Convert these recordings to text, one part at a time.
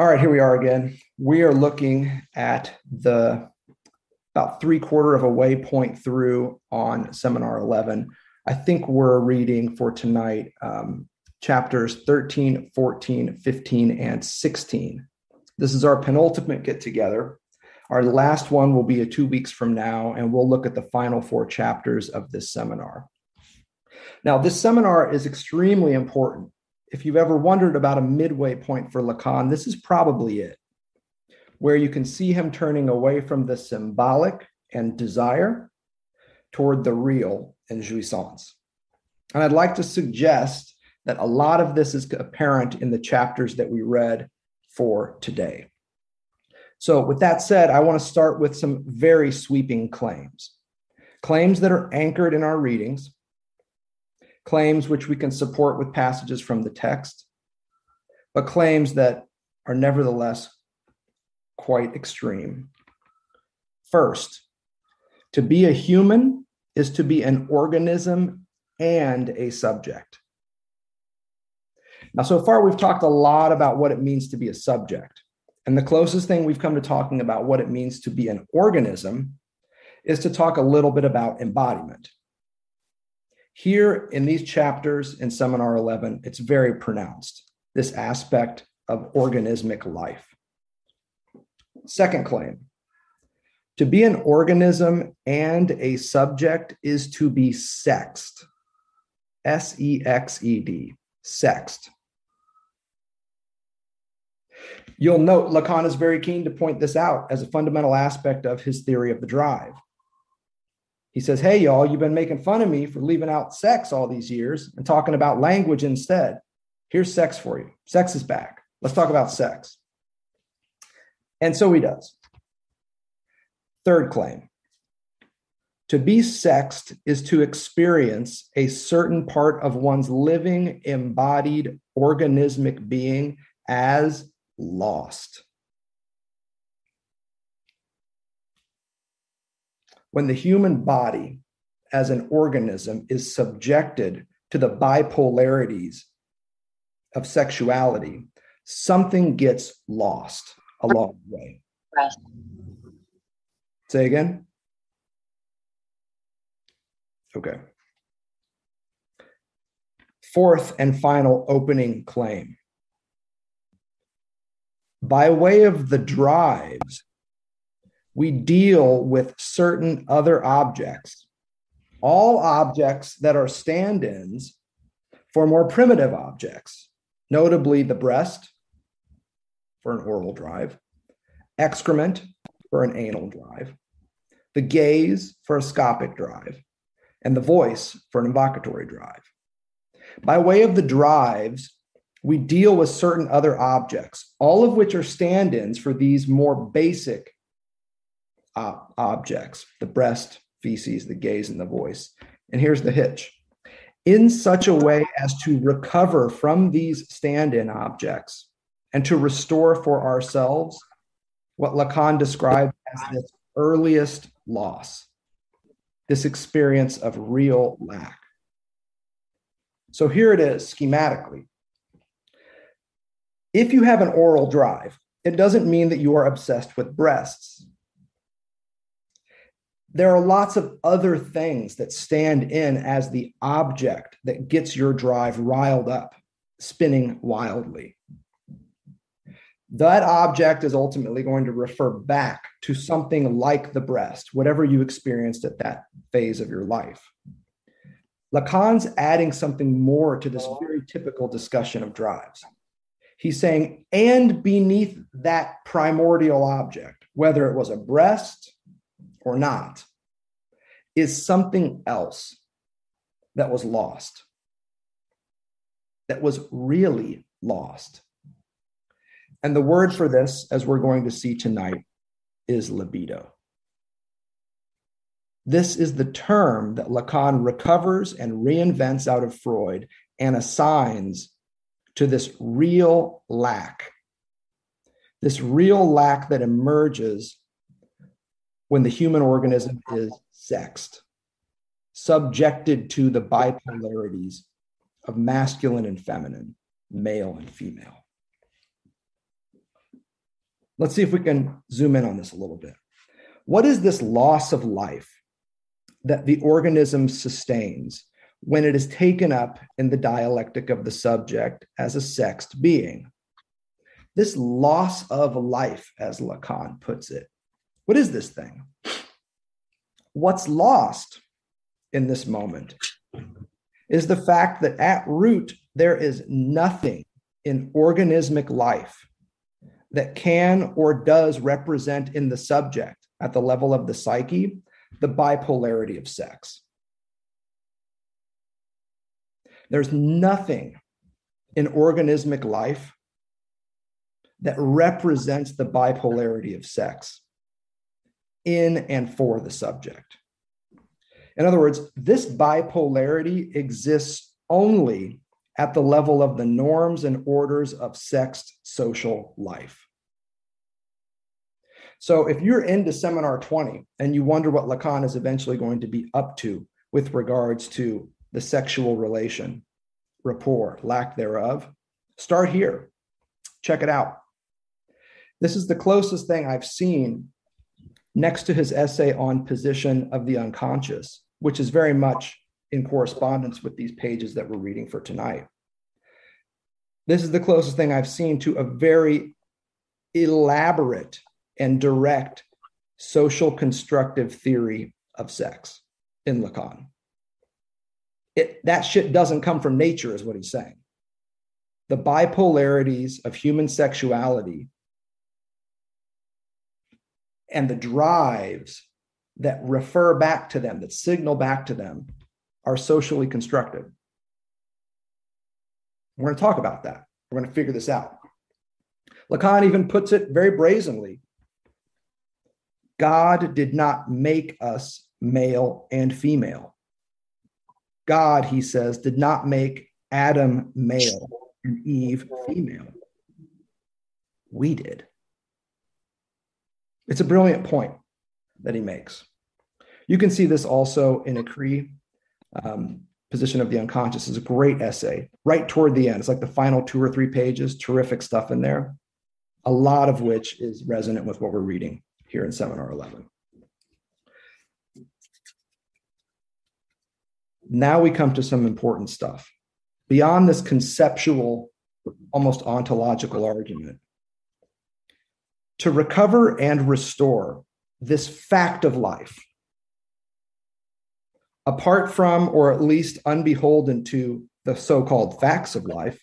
All right, here we are again. We are looking at the about three quarter of a waypoint through on seminar 11. I think we're reading for tonight um, chapters 13, 14, 15, and 16. This is our penultimate get together. Our last one will be a two weeks from now, and we'll look at the final four chapters of this seminar. Now, this seminar is extremely important if you've ever wondered about a midway point for Lacan, this is probably it, where you can see him turning away from the symbolic and desire toward the real and jouissance. And I'd like to suggest that a lot of this is apparent in the chapters that we read for today. So, with that said, I want to start with some very sweeping claims. Claims that are anchored in our readings, claims which we can support with passages from the text, but claims that are nevertheless quite extreme. First, to be a human is to be an organism and a subject. Now, so far, we've talked a lot about what it means to be a subject. And the closest thing we've come to talking about what it means to be an organism is to talk a little bit about embodiment. Here in these chapters in Seminar 11, it's very pronounced, this aspect of organismic life. Second claim to be an organism and a subject is to be sexed. S E X E D, sexed. You'll note Lacan is very keen to point this out as a fundamental aspect of his theory of the drive. He says, Hey, y'all, you've been making fun of me for leaving out sex all these years and talking about language instead. Here's sex for you. Sex is back. Let's talk about sex. And so he does. Third claim to be sexed is to experience a certain part of one's living, embodied, organismic being as lost. When the human body as an organism is subjected to the bipolarities of sexuality, something gets lost along the way. Say again. Okay. Fourth and final opening claim. By way of the drives we deal with certain other objects, all objects that are stand ins for more primitive objects, notably the breast for an oral drive, excrement for an anal drive, the gaze for a scopic drive, and the voice for an invocatory drive. By way of the drives, we deal with certain other objects, all of which are stand ins for these more basic objects the breast, feces, the gaze, and the voice. And here's the hitch in such a way as to recover from these stand in objects and to restore for ourselves what Lacan described as this earliest loss, this experience of real lack. So here it is schematically. If you have an oral drive, it doesn't mean that you are obsessed with breasts there are lots of other things that stand in as the object that gets your drive riled up, spinning wildly. That object is ultimately going to refer back to something like the breast, whatever you experienced at that phase of your life. Lacan's adding something more to this very typical discussion of drives. He's saying, and beneath that primordial object, whether it was a breast, or not is something else that was lost. that was really lost. And the word for this, as we're going to see tonight, is libido. This is the term that Lacan recovers and reinvents out of Freud and assigns to this real lack. This real lack that emerges when the human organism is sexed, subjected to the bipolarities of masculine and feminine, male and female. Let's see if we can zoom in on this a little bit. What is this loss of life that the organism sustains when it is taken up in the dialectic of the subject as a sexed being? This loss of life, as Lacan puts it. What is this thing? What's lost in this moment is the fact that at root, there is nothing in organismic life that can or does represent in the subject at the level of the psyche the bipolarity of sex. There's nothing in organismic life that represents the bipolarity of sex in and for the subject. In other words, this bipolarity exists only at the level of the norms and orders of sexed social life. So if you're into seminar 20 and you wonder what Lacan is eventually going to be up to with regards to the sexual relation, rapport, lack thereof, start here. Check it out. This is the closest thing I've seen next to his essay on position of the unconscious, which is very much in correspondence with these pages that we're reading for tonight. This is the closest thing I've seen to a very elaborate and direct social constructive theory of sex in Lacan. It, that shit doesn't come from nature, is what he's saying. The bipolarities of human sexuality and the drives that refer back to them, that signal back to them, are socially constructed. We're going to talk about that. We're going to figure this out. Lacan even puts it very brazenly God did not make us male and female. God, he says, did not make Adam male and Eve female. We did. It's a brilliant point that he makes. You can see this also in Écrit. Um, position of the unconscious is a great essay right toward the end. It's like the final two or three pages, terrific stuff in there, a lot of which is resonant with what we're reading here in seminar 11. Now we come to some important stuff. Beyond this conceptual, almost ontological argument, to recover and restore this fact of life, apart from or at least unbeholden to the so called facts of life,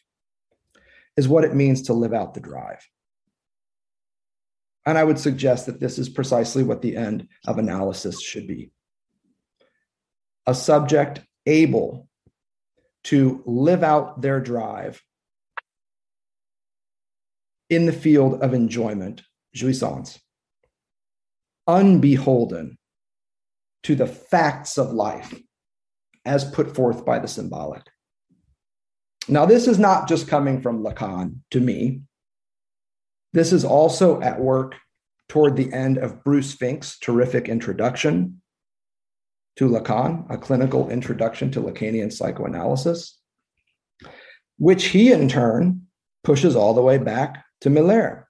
is what it means to live out the drive. And I would suggest that this is precisely what the end of analysis should be a subject able to live out their drive in the field of enjoyment, jouissance, unbeholden to the facts of life as put forth by the symbolic. Now, this is not just coming from Lacan to me. This is also at work toward the end of Bruce Fink's terrific introduction to Lacan, a clinical introduction to Lacanian psychoanalysis, which he in turn pushes all the way back to Miller.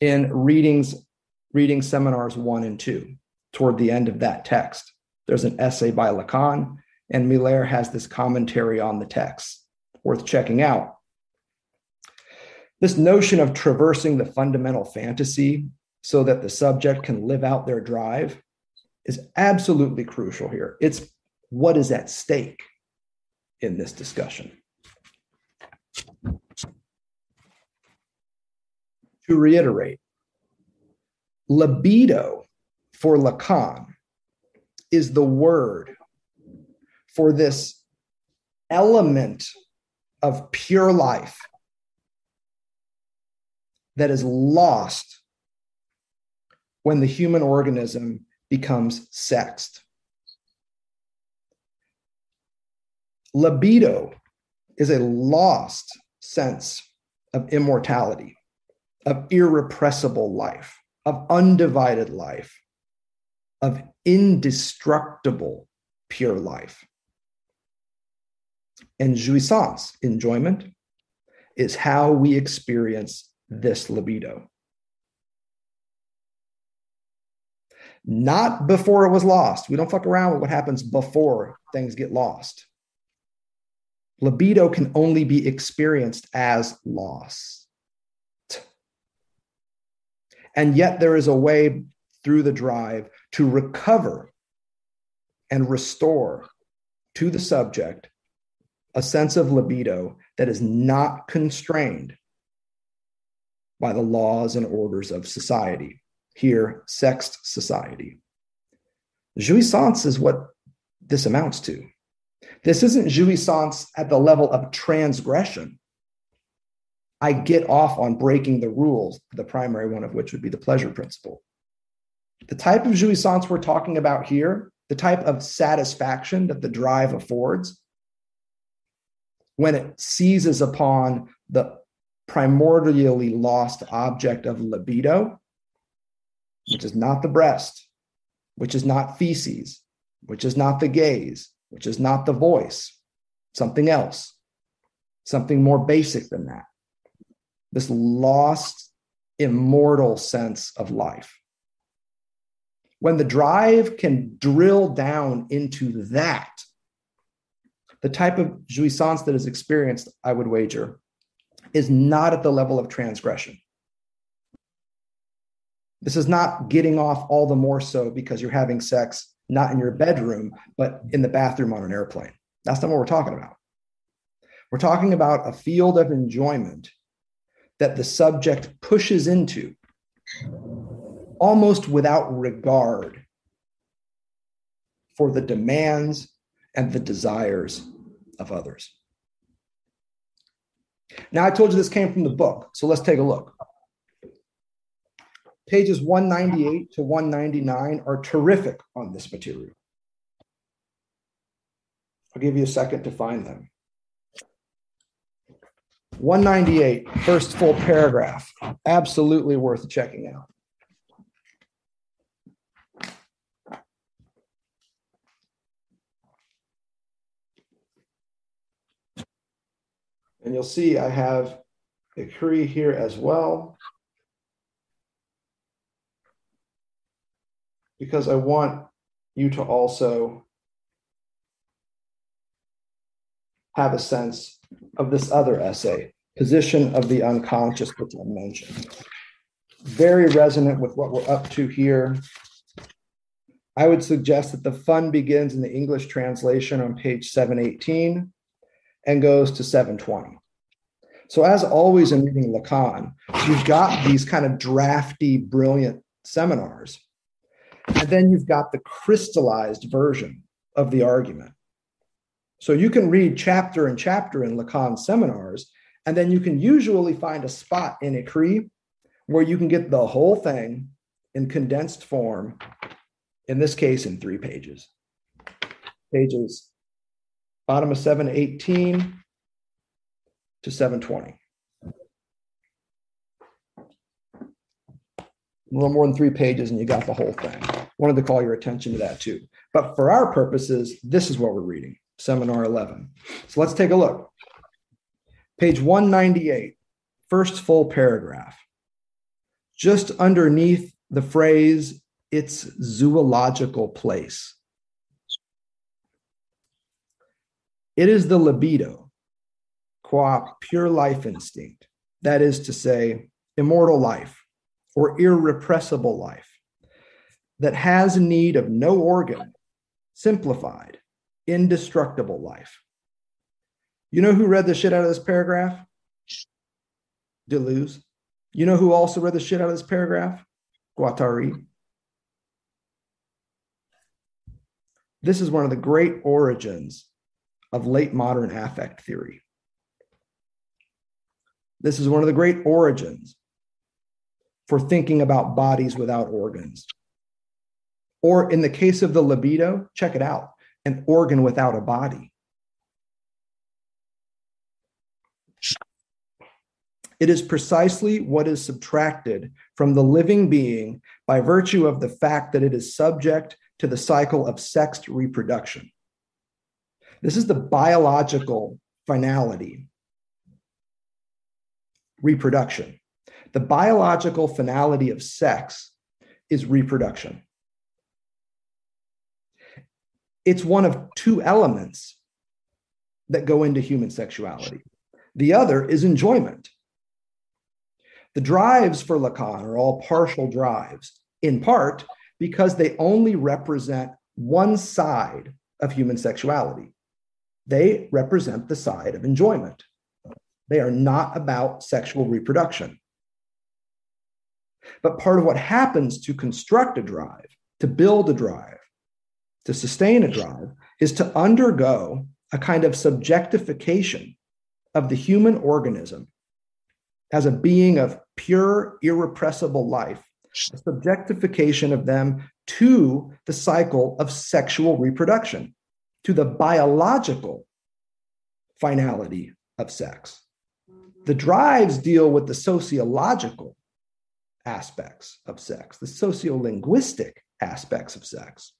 In readings, reading seminars one and two, toward the end of that text, there's an essay by Lacan, and Miller has this commentary on the text worth checking out this notion of traversing the fundamental fantasy so that the subject can live out their drive is absolutely crucial here. It's what is at stake in this discussion. To reiterate, libido for Lacan is the word for this element of pure life that is lost when the human organism becomes sexed. Libido is a lost sense of immortality, of irrepressible life, of undivided life, of indestructible pure life. And jouissance, enjoyment, is how we experience this libido. Not before it was lost. We don't fuck around with what happens before things get lost. Libido can only be experienced as lost. And yet, there is a way through the drive to recover and restore to the subject a sense of libido that is not constrained by the laws and orders of society. Here, sexed society. Jouissance is what this amounts to. This isn't jouissance at the level of transgression. I get off on breaking the rules, the primary one of which would be the pleasure principle. The type of jouissance we're talking about here, the type of satisfaction that the drive affords, when it seizes upon the primordially lost object of libido, which is not the breast, which is not feces, which is not the gaze, which is not the voice, something else, something more basic than that. This lost, immortal sense of life. When the drive can drill down into that, the type of jouissance that is experienced, I would wager, is not at the level of transgression. This is not getting off all the more so because you're having sex not in your bedroom, but in the bathroom on an airplane. That's not what we're talking about. We're talking about a field of enjoyment that the subject pushes into almost without regard for the demands and the desires of others. Now, I told you this came from the book, so let's take a look. Pages 198 to 199 are terrific on this material. I'll give you a second to find them. 198, first full paragraph. Absolutely worth checking out. And you'll see I have a Écrit here as well. because I want you to also have a sense of this other essay, Position of the Unconscious, which I mentioned. Very resonant with what we're up to here. I would suggest that the fun begins in the English translation on page 718 and goes to 720. So, as always in reading Lacan, you've got these kind of drafty, brilliant seminars and then you've got the crystallized version of the argument. So you can read chapter and chapter in Lacan seminars, and then you can usually find a spot in Écrit where you can get the whole thing in condensed form, in this case, in three pages. Pages bottom of 718 to 720. a little more than three pages and you got the whole thing. Wanted to call your attention to that too. But for our purposes, this is what we're reading Seminar 11. So let's take a look. Page 198, first full paragraph. Just underneath the phrase, its zoological place. It is the libido, qua pure life instinct, that is to say, immortal life or irrepressible life that has need of no organ, simplified, indestructible life. You know who read the shit out of this paragraph? Deleuze. You know who also read the shit out of this paragraph? Guattari. This is one of the great origins of late modern affect theory. This is one of the great origins for thinking about bodies without organs. Or in the case of the libido, check it out an organ without a body. It is precisely what is subtracted from the living being by virtue of the fact that it is subject to the cycle of sexed reproduction. This is the biological finality, reproduction. The biological finality of sex is reproduction. It's one of two elements that go into human sexuality. The other is enjoyment. The drives for Lacan are all partial drives, in part because they only represent one side of human sexuality. They represent the side of enjoyment. They are not about sexual reproduction. But part of what happens to construct a drive, to build a drive, to sustain a drive, is to undergo a kind of subjectification of the human organism as a being of pure, irrepressible life, a subjectification of them to the cycle of sexual reproduction, to the biological finality of sex. The mm-hmm. drives deal with the sociological aspects of sex, the sociolinguistic aspects of sex.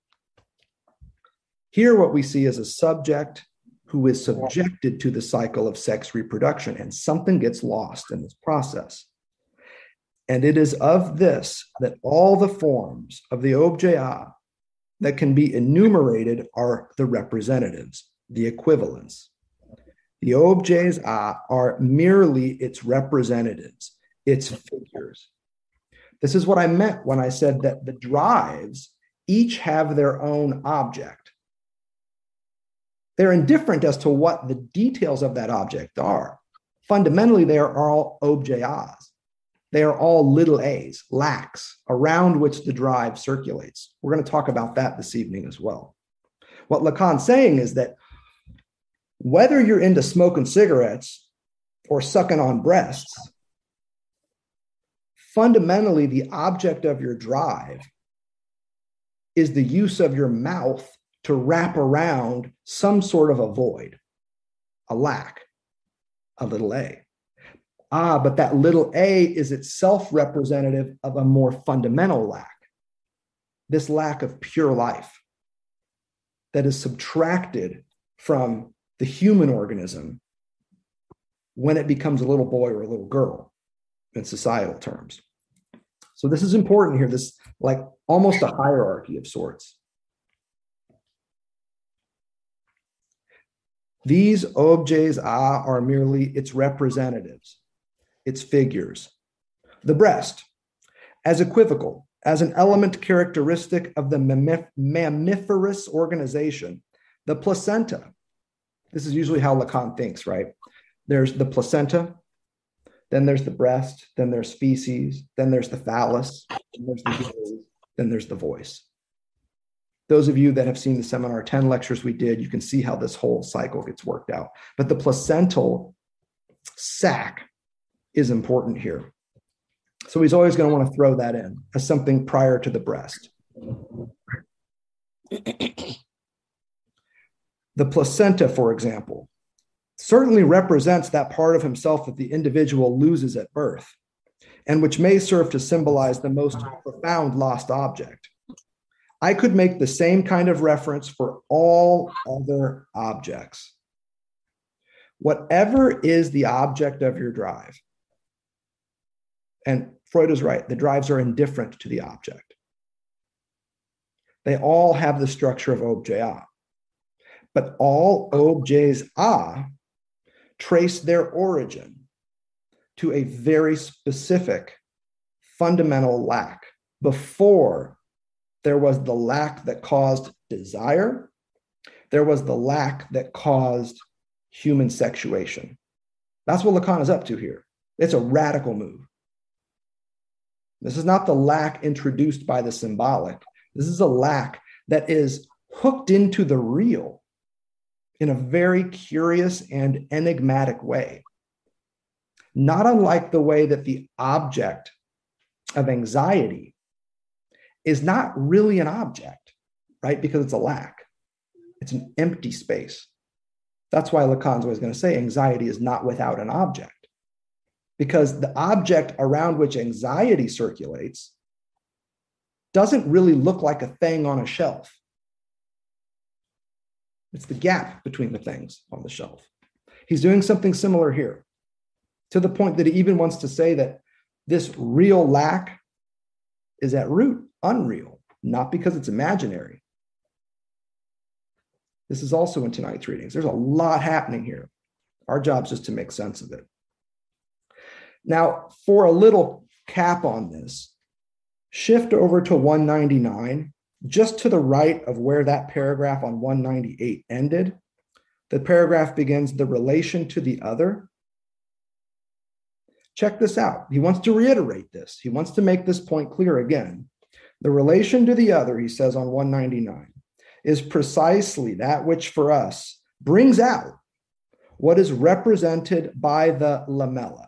Here, what we see is a subject who is subjected to the cycle of sex reproduction, and something gets lost in this process. And it is of this that all the forms of the objet a that can be enumerated are the representatives, the equivalents. The objets are merely its representatives, its figures. This is what I meant when I said that the drives each have their own object. They're indifferent as to what the details of that object are. Fundamentally, they are all objets. They are all little a's, lacks, around which the drive circulates. We're going to talk about that this evening as well. What Lacan's saying is that whether you're into smoking cigarettes or sucking on breasts, fundamentally, the object of your drive is the use of your mouth to wrap around some sort of a void, a lack, a little a. Ah, but that little a is itself representative of a more fundamental lack, this lack of pure life that is subtracted from the human organism when it becomes a little boy or a little girl in societal terms. So this is important here, this like almost a hierarchy of sorts. These objets are merely its representatives, its figures. The breast, as equivocal, as an element characteristic of the mammiferous organization, the placenta. This is usually how Lacan thinks, right? There's the placenta, then there's the breast, then there's feces, then there's the phallus, then there's the then there's the voice. Those of you that have seen the seminar 10 lectures we did, you can see how this whole cycle gets worked out. But the placental sac is important here. So he's always going to want to throw that in as something prior to the breast. the placenta, for example, certainly represents that part of himself that the individual loses at birth, and which may serve to symbolize the most profound lost object. I could make the same kind of reference for all other objects. Whatever is the object of your drive, and Freud is right, the drives are indifferent to the object. They all have the structure of objet a. But all objets a trace their origin to a very specific fundamental lack before there was the lack that caused desire. There was the lack that caused human sexuation. That's what Lacan is up to here. It's a radical move. This is not the lack introduced by the symbolic. This is a lack that is hooked into the real in a very curious and enigmatic way. Not unlike the way that the object of anxiety is not really an object, right? Because it's a lack, it's an empty space. That's why Lacan's always going to say anxiety is not without an object. Because the object around which anxiety circulates doesn't really look like a thing on a shelf. It's the gap between the things on the shelf. He's doing something similar here to the point that he even wants to say that this real lack is at root unreal, not because it's imaginary. This is also in tonight's readings. There's a lot happening here. Our job is just to make sense of it. Now, for a little cap on this, shift over to 199, just to the right of where that paragraph on 198 ended. The paragraph begins the relation to the other. Check this out. He wants to reiterate this. He wants to make this point clear again. The relation to the other, he says on 199, is precisely that which for us brings out what is represented by the lamella.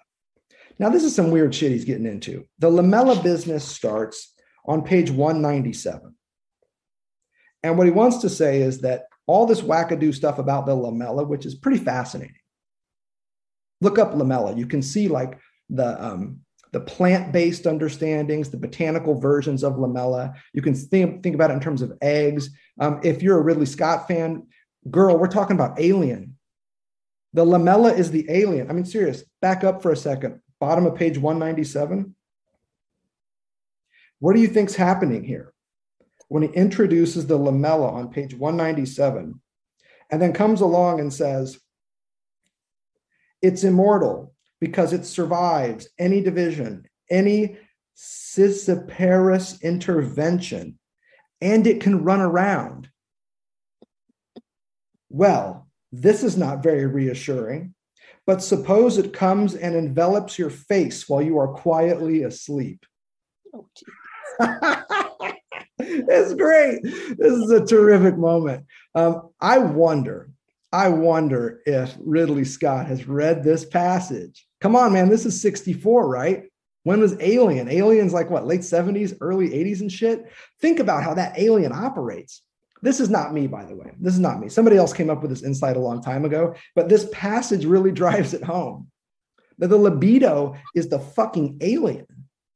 Now, this is some weird shit he's getting into. The lamella business starts on page 197. And what he wants to say is that all this wackadoo stuff about the lamella, which is pretty fascinating. Look up lamella. You can see like the um, the plant-based understandings, the botanical versions of lamella. You can think, think about it in terms of eggs. Um, if you're a Ridley Scott fan, girl, we're talking about Alien. The lamella is the alien. I mean, serious. Back up for a second. Bottom of page 197. What do you think's happening here? When he introduces the lamella on page 197 and then comes along and says, it's immortal because it survives any division, any scissiparous intervention, and it can run around. Well, this is not very reassuring, but suppose it comes and envelops your face while you are quietly asleep. Oh, it's great. This is a terrific moment. Um, I wonder, I wonder if Ridley Scott has read this passage. Come on, man. This is 64, right? When was Alien? Alien's like what, late 70s, early 80s and shit? Think about how that alien operates. This is not me, by the way. This is not me. Somebody else came up with this insight a long time ago, but this passage really drives it home. That the libido is the fucking alien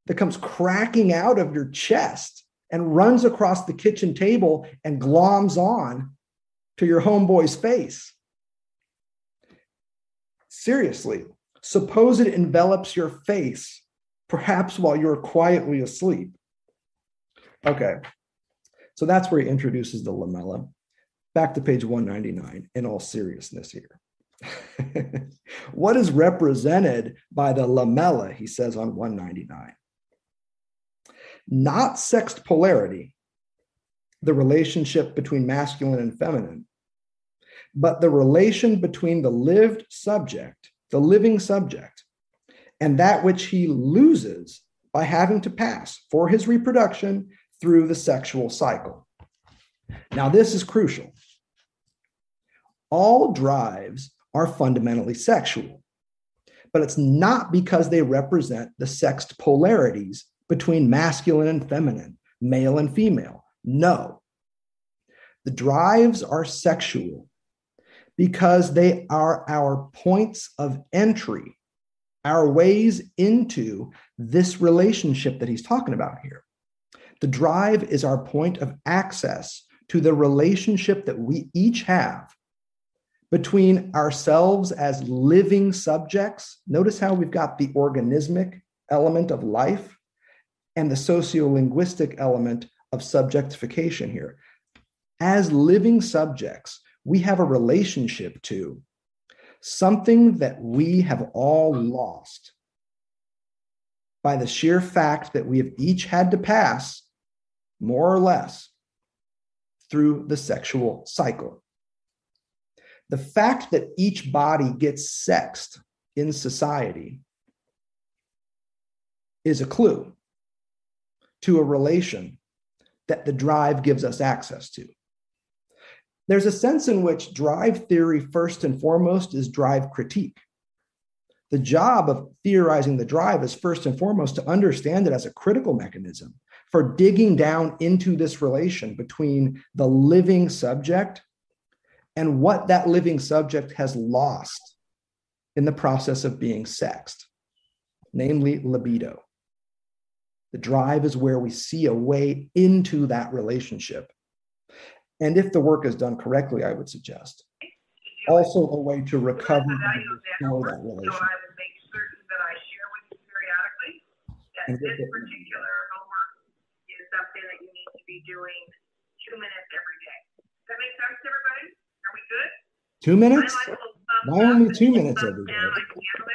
that comes cracking out of your chest and runs across the kitchen table and gloms on to your homeboy's face. Seriously, suppose it envelops your face, perhaps while you're quietly asleep. Okay, so that's where he introduces the lamella. Back to page 199 in all seriousness here. what is represented by the lamella, he says on 199? not sexed polarity, the relationship between masculine and feminine, but the relation between the lived subject, the living subject, and that which he loses by having to pass for his reproduction through the sexual cycle. Now, this is crucial. All drives are fundamentally sexual, but it's not because they represent the sexed polarities between masculine and feminine, male and female. No. The drives are sexual because they are our points of entry, our ways into this relationship that he's talking about here. The drive is our point of access to the relationship that we each have between ourselves as living subjects. Notice how we've got the organismic element of life and the sociolinguistic element of subjectification here. As living subjects, we have a relationship to something that we have all lost by the sheer fact that we have each had to pass, more or less, through the sexual cycle. The fact that each body gets sexed in society is a clue to a relation that the drive gives us access to. There's a sense in which drive theory, first and foremost, is drive critique. The job of theorizing the drive is first and foremost to understand it as a critical mechanism for digging down into this relation between the living subject and what that living subject has lost in the process of being sexed, namely libido. The drive is where we see a way into that relationship. And if the work is done correctly, I would suggest also a way to recover and restore that relationship. So I would make certain that I share with you periodically that this particular homework is something that you need to be doing two minutes every day. Does that make sense, everybody? Are we good? Two minutes? Why only two minutes every day?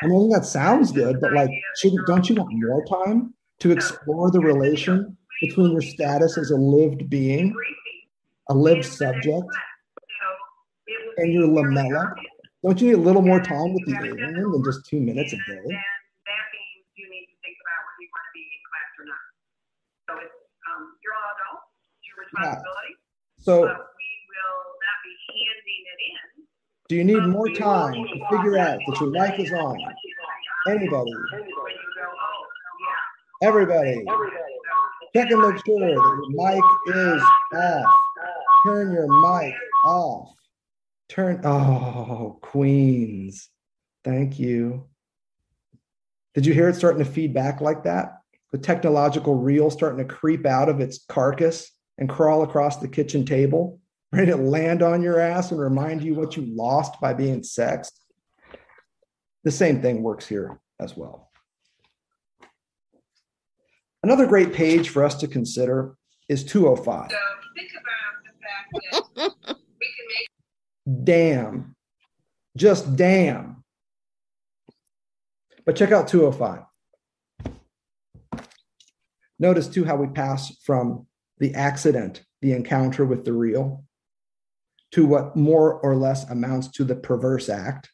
I mean, that sounds good, but like, shouldn't don't you want more time to explore the relation between your status as a lived being, a lived subject, and your lamella? Don't you need a little more time with the alien than just two minutes a day? Yeah. So it's um, you're all adults, it's your responsibility. So we will not be handing it in. do you need more time to figure out that your mic is on? Anybody? Everybody. Check and make sure that your mic is off. Turn your mic off. Turn. Oh, Queens. Thank you. Did you hear it starting to feed back like that? The technological reel starting to creep out of its carcass and crawl across the kitchen table? ready to land on your ass and remind you what you lost by being sexed. The same thing works here as well. Another great page for us to consider is 205. So damn. Just damn. But check out 205. Notice too how we pass from the accident, the encounter with the real, to what more or less amounts to the perverse act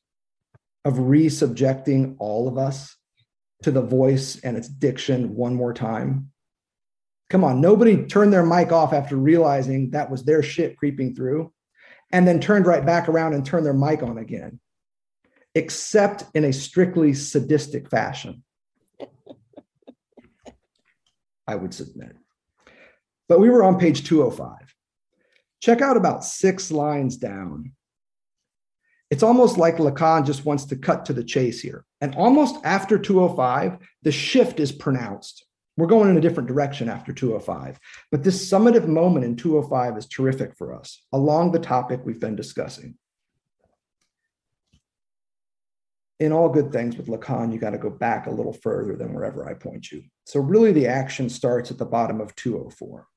of resubjecting all of us to the voice and its diction one more time. Come on, nobody turned their mic off after realizing that was their shit creeping through and then turned right back around and turned their mic on again, except in a strictly sadistic fashion. I would submit. But we were on page 205. Check out about six lines down. It's almost like Lacan just wants to cut to the chase here. And almost after 205, the shift is pronounced. We're going in a different direction after 205. But this summative moment in 205 is terrific for us along the topic we've been discussing. In all good things with Lacan, you got to go back a little further than wherever I point you. So, really, the action starts at the bottom of 204.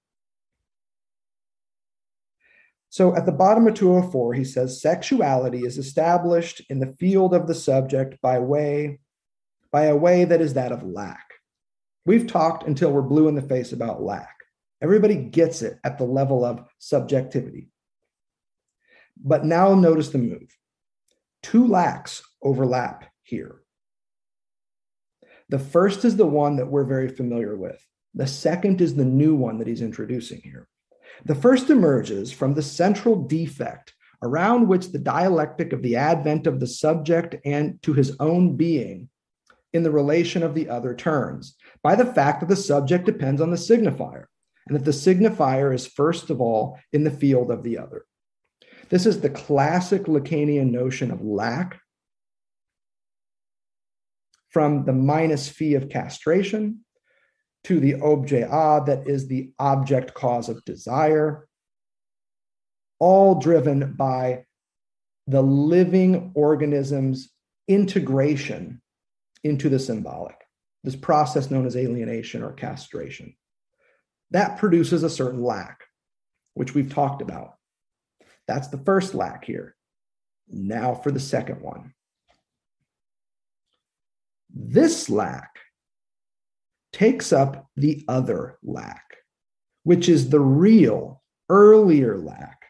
So at the bottom of 204, he says sexuality is established in the field of the subject by way by a way that is that of lack. We've talked until we're blue in the face about lack. Everybody gets it at the level of subjectivity. But now notice the move. Two lacks overlap here. The first is the one that we're very familiar with. The second is the new one that he's introducing here. The first emerges from the central defect around which the dialectic of the advent of the subject and to his own being in the relation of the other turns by the fact that the subject depends on the signifier and that the signifier is first of all in the field of the other. This is the classic Lacanian notion of lack from the minus phi of castration to the objet a that is the object cause of desire, all driven by the living organism's integration into the symbolic, this process known as alienation or castration. That produces a certain lack, which we've talked about. That's the first lack here. Now for the second one. This lack takes up the other lack, which is the real earlier lack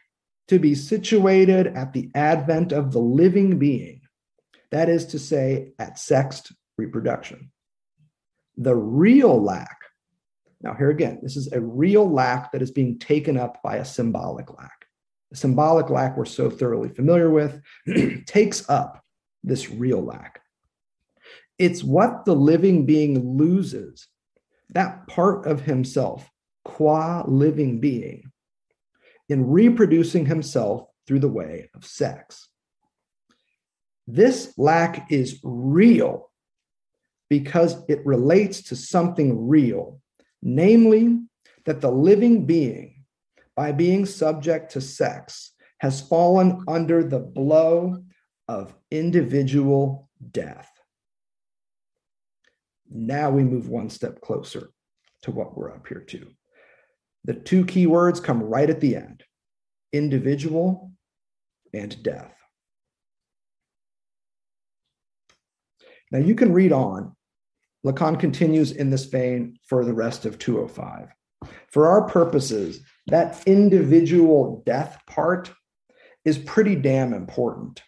to be situated at the advent of the living being, that is to say, at sexed reproduction. The real lack, now here again, this is a real lack that is being taken up by a symbolic lack. the symbolic lack we're so thoroughly familiar with, takes up this real lack. It's what the living being loses, that part of himself, qua living being, in reproducing himself through the way of sex. This lack is real because it relates to something real, namely that the living being, by being subject to sex, has fallen under the blow of individual death. Now we move one step closer to what we're up here to. The two key words come right at the end individual and death. Now you can read on. Lacan continues in this vein for the rest of 205. For our purposes, that individual death part is pretty damn important.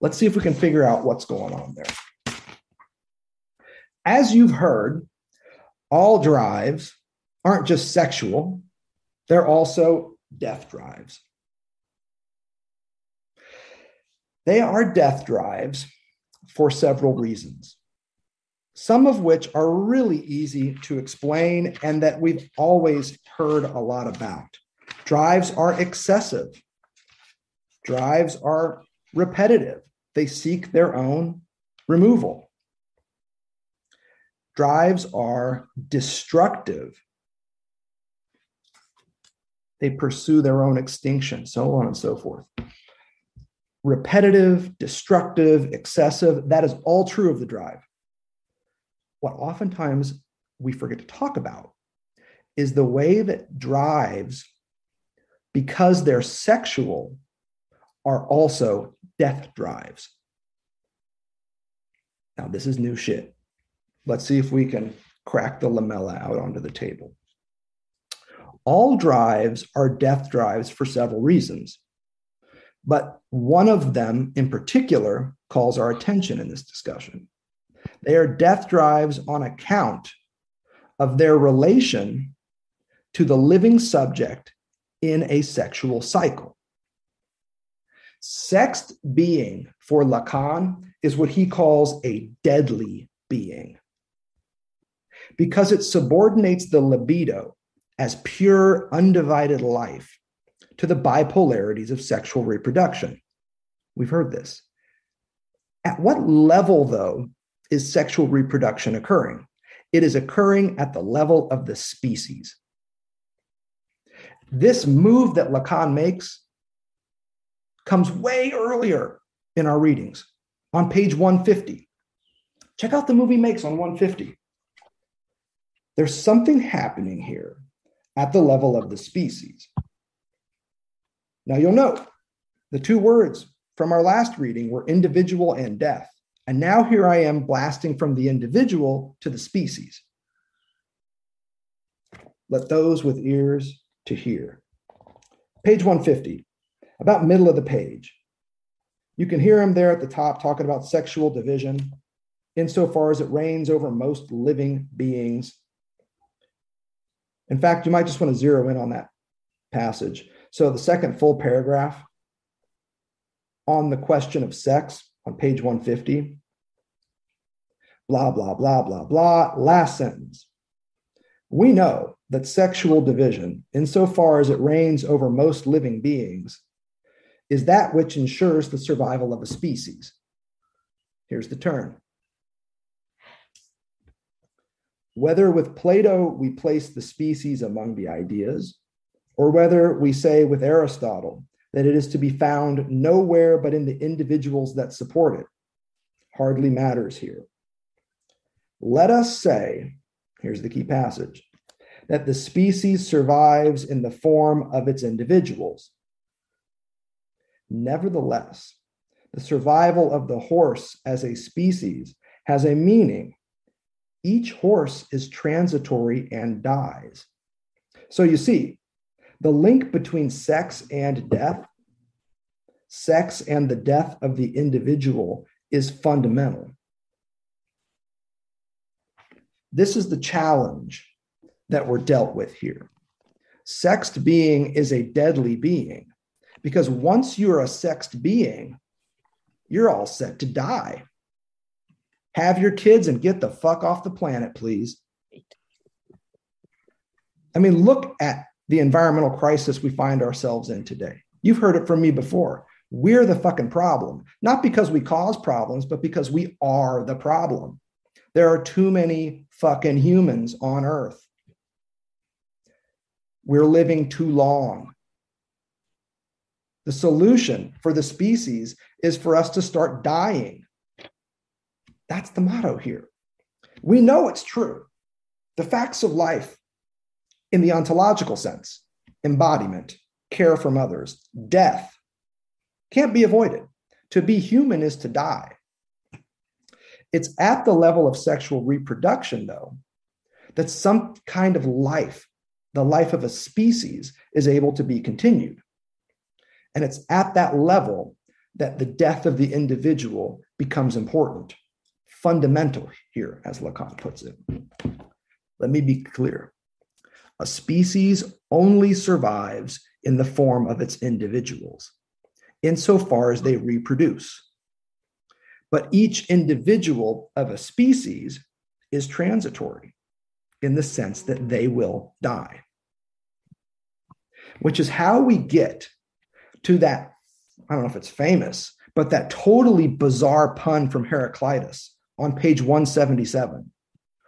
Let's see if we can figure out what's going on there. As you've heard, all drives aren't just sexual, they're also death drives. They are death drives for several reasons, some of which are really easy to explain and that we've always heard a lot about. Drives are excessive, drives are repetitive, they seek their own removal. Drives are destructive. They pursue their own extinction, so on and so forth repetitive, destructive, excessive. That is all true of the drive. What oftentimes we forget to talk about is the way that drives, because they're sexual, are also death drives. Now, this is new shit. Let's see if we can crack the lamella out onto the table. All drives are death drives for several reasons. But one of them in particular calls our attention in this discussion. They are death drives on account of their relation to the living subject in a sexual cycle. Sexed being for Lacan is what he calls a deadly being because it subordinates the libido as pure, undivided life to the bipolarities of sexual reproduction. We've heard this. At what level, though, is sexual reproduction occurring? It is occurring at the level of the species. This move that Lacan makes comes way earlier in our readings on page 150. Check out the movie makes on 150. There's something happening here at the level of the species. Now you'll note the two words from our last reading were individual and death. And now here I am blasting from the individual to the species. Let those with ears to hear. Page 150, about middle of the page. You can hear him there at the top talking about sexual division, insofar as it reigns over most living beings. In fact, you might just want to zero in on that passage. So the second full paragraph on the question of sex on page 150, blah, blah, blah, blah, blah. Last sentence. We know that sexual division, insofar as it reigns over most living beings, is that which ensures the survival of a species. Here's the turn. Whether with Plato we place the species among the ideas, or whether we say with Aristotle that it is to be found nowhere but in the individuals that support it, hardly matters here. Let us say, here's the key passage, that the species survives in the form of its individuals. Nevertheless, the survival of the horse as a species has a meaning. Each horse is transitory and dies. So you see, the link between sex and death, sex and the death of the individual, is fundamental. This is the challenge that we're dealt with here. Sexed being is a deadly being because once you're a sexed being, you're all set to die. Have your kids and get the fuck off the planet, please. I mean, look at the environmental crisis we find ourselves in today. You've heard it from me before. We're the fucking problem, not because we cause problems, but because we are the problem. There are too many fucking humans on earth. We're living too long. The solution for the species is for us to start dying. That's the motto here. We know it's true. The facts of life in the ontological sense, embodiment, care from others, death, can't be avoided. To be human is to die. It's at the level of sexual reproduction, though, that some kind of life, the life of a species, is able to be continued. And it's at that level that the death of the individual becomes important, fundamental here, as Lacan puts it. Let me be clear a species only survives in the form of its individuals, insofar as they reproduce. But each individual of a species is transitory in the sense that they will die, which is how we get to that. I don't know if it's famous, but that totally bizarre pun from Heraclitus on page 177.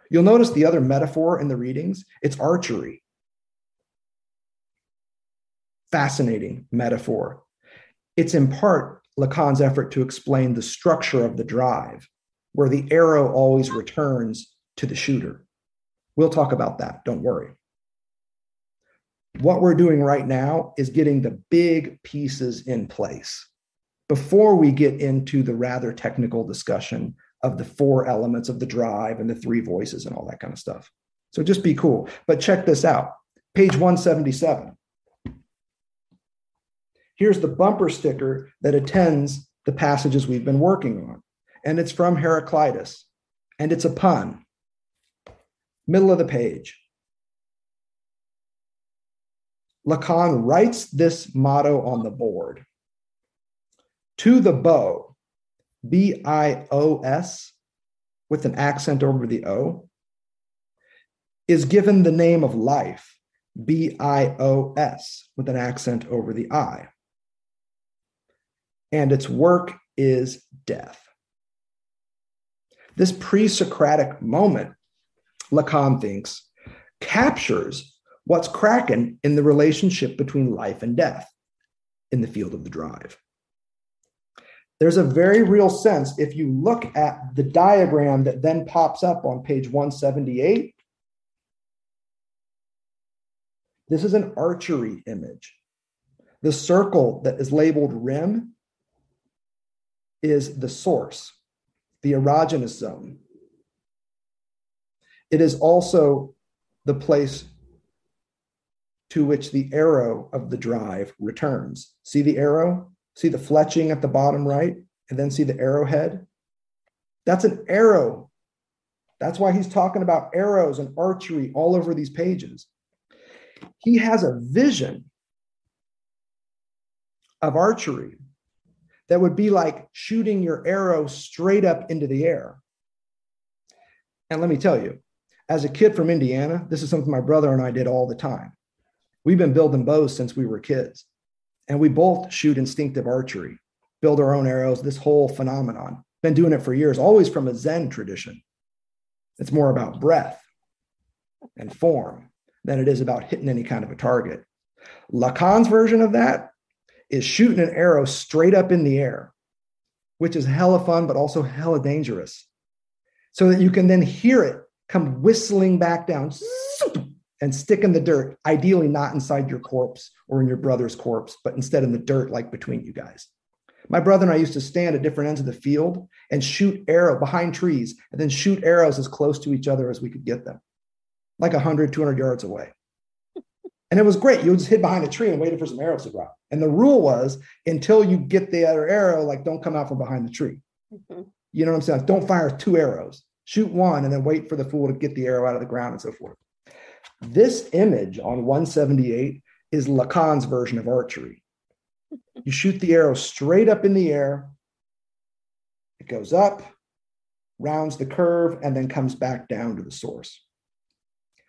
You'll notice the other metaphor in the readings it's archery. Fascinating metaphor. It's in part Lacan's effort to explain the structure of the drive, where the arrow always returns to the shooter. We'll talk about that, don't worry. What we're doing right now is getting the big pieces in place before we get into the rather technical discussion of the four elements of the drive and the three voices and all that kind of stuff. So just be cool. But check this out page 177. Here's the bumper sticker that attends the passages we've been working on. And it's from Heraclitus. And it's a pun. Middle of the page. Lacan writes this motto on the board To the bow, B I O S, with an accent over the O, is given the name of life, B I O S, with an accent over the I. And its work is death. This pre Socratic moment, Lacan thinks, captures what's cracking in the relationship between life and death in the field of the drive there's a very real sense. If you look at the diagram that then pops up on page 178 this is an archery image. The circle that is labeled rim is the source the erogenous zone. It is also the place to which the arrow of the drive returns. See the arrow See the fletching at the bottom right, and then see the arrowhead? That's an arrow. That's why he's talking about arrows and archery all over these pages. He has a vision of archery that would be like shooting your arrow straight up into the air. And let me tell you, as a kid from Indiana, this is something my brother and I did all the time. We've been building bows since we were kids and we both shoot instinctive archery, build our own arrows, this whole phenomenon. Been doing it for years, always from a Zen tradition. It's more about breath and form than it is about hitting any kind of a target. Lacan's version of that is shooting an arrow straight up in the air, which is hella fun, but also hella dangerous. So that you can then hear it come whistling back down and stick in the dirt, ideally not inside your corpse or in your brother's corpse, but instead in the dirt, like between you guys. My brother and I used to stand at different ends of the field and shoot arrow behind trees and then shoot arrows as close to each other as we could get them, like 100, 200 yards away. And it was great. You would just hid behind a tree and waited for some arrows to drop. And the rule was until you get the other arrow, like don't come out from behind the tree. Mm-hmm. You know what I'm saying? Don't fire two arrows. Shoot one and then wait for the fool to get the arrow out of the ground and so forth. This image on 178 is Lacan's version of archery. You shoot the arrow straight up in the air, it goes up, rounds the curve, and then comes back down to the source.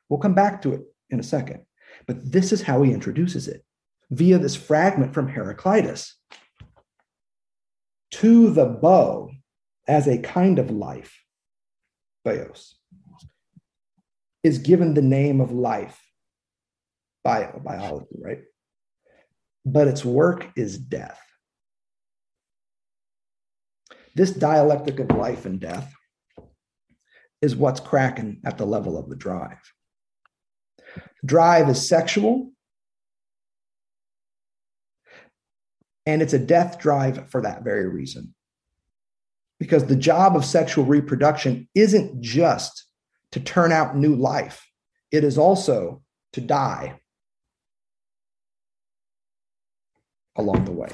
We'll come back to it in a second, but this is how he introduces it via this fragment from Heraclitus. To the bow as a kind of life, bios, is given the name of life, bio, biology, right? But its work is death. This dialectic of life and death is what's cracking at the level of the drive. Drive is sexual, and it's a death drive for that very reason. Because the job of sexual reproduction isn't just to turn out new life, it is also to die along the way.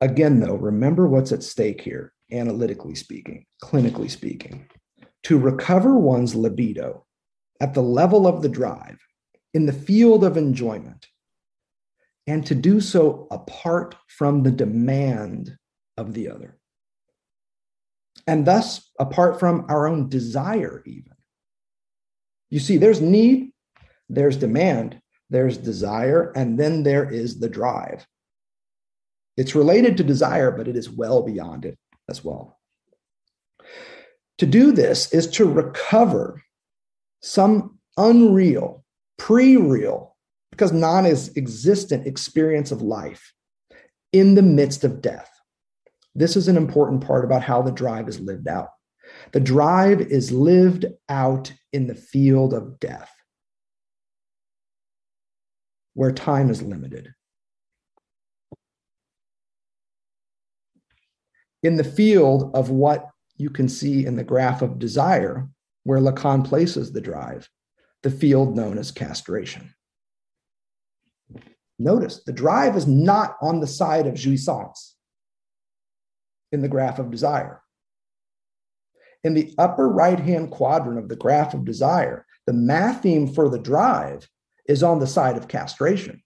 Again, though, remember what's at stake here, analytically speaking, clinically speaking. To recover one's libido at the level of the drive, in the field of enjoyment, and to do so apart from the demand of the other. And thus, apart from our own desire, even. You see, there's need, there's demand, there's desire, and then there is the drive. It's related to desire, but it is well beyond it as well. To do this is to recover some unreal, pre real, because non is existent experience of life in the midst of death. This is an important part about how the drive is lived out. The drive is lived out in the field of death, where time is limited. in the field of what you can see in the graph of desire, where Lacan places the drive, the field known as castration. Notice the drive is not on the side of jouissance in the graph of desire. In the upper right hand quadrant of the graph of desire, the matheme for the drive is on the side of castration.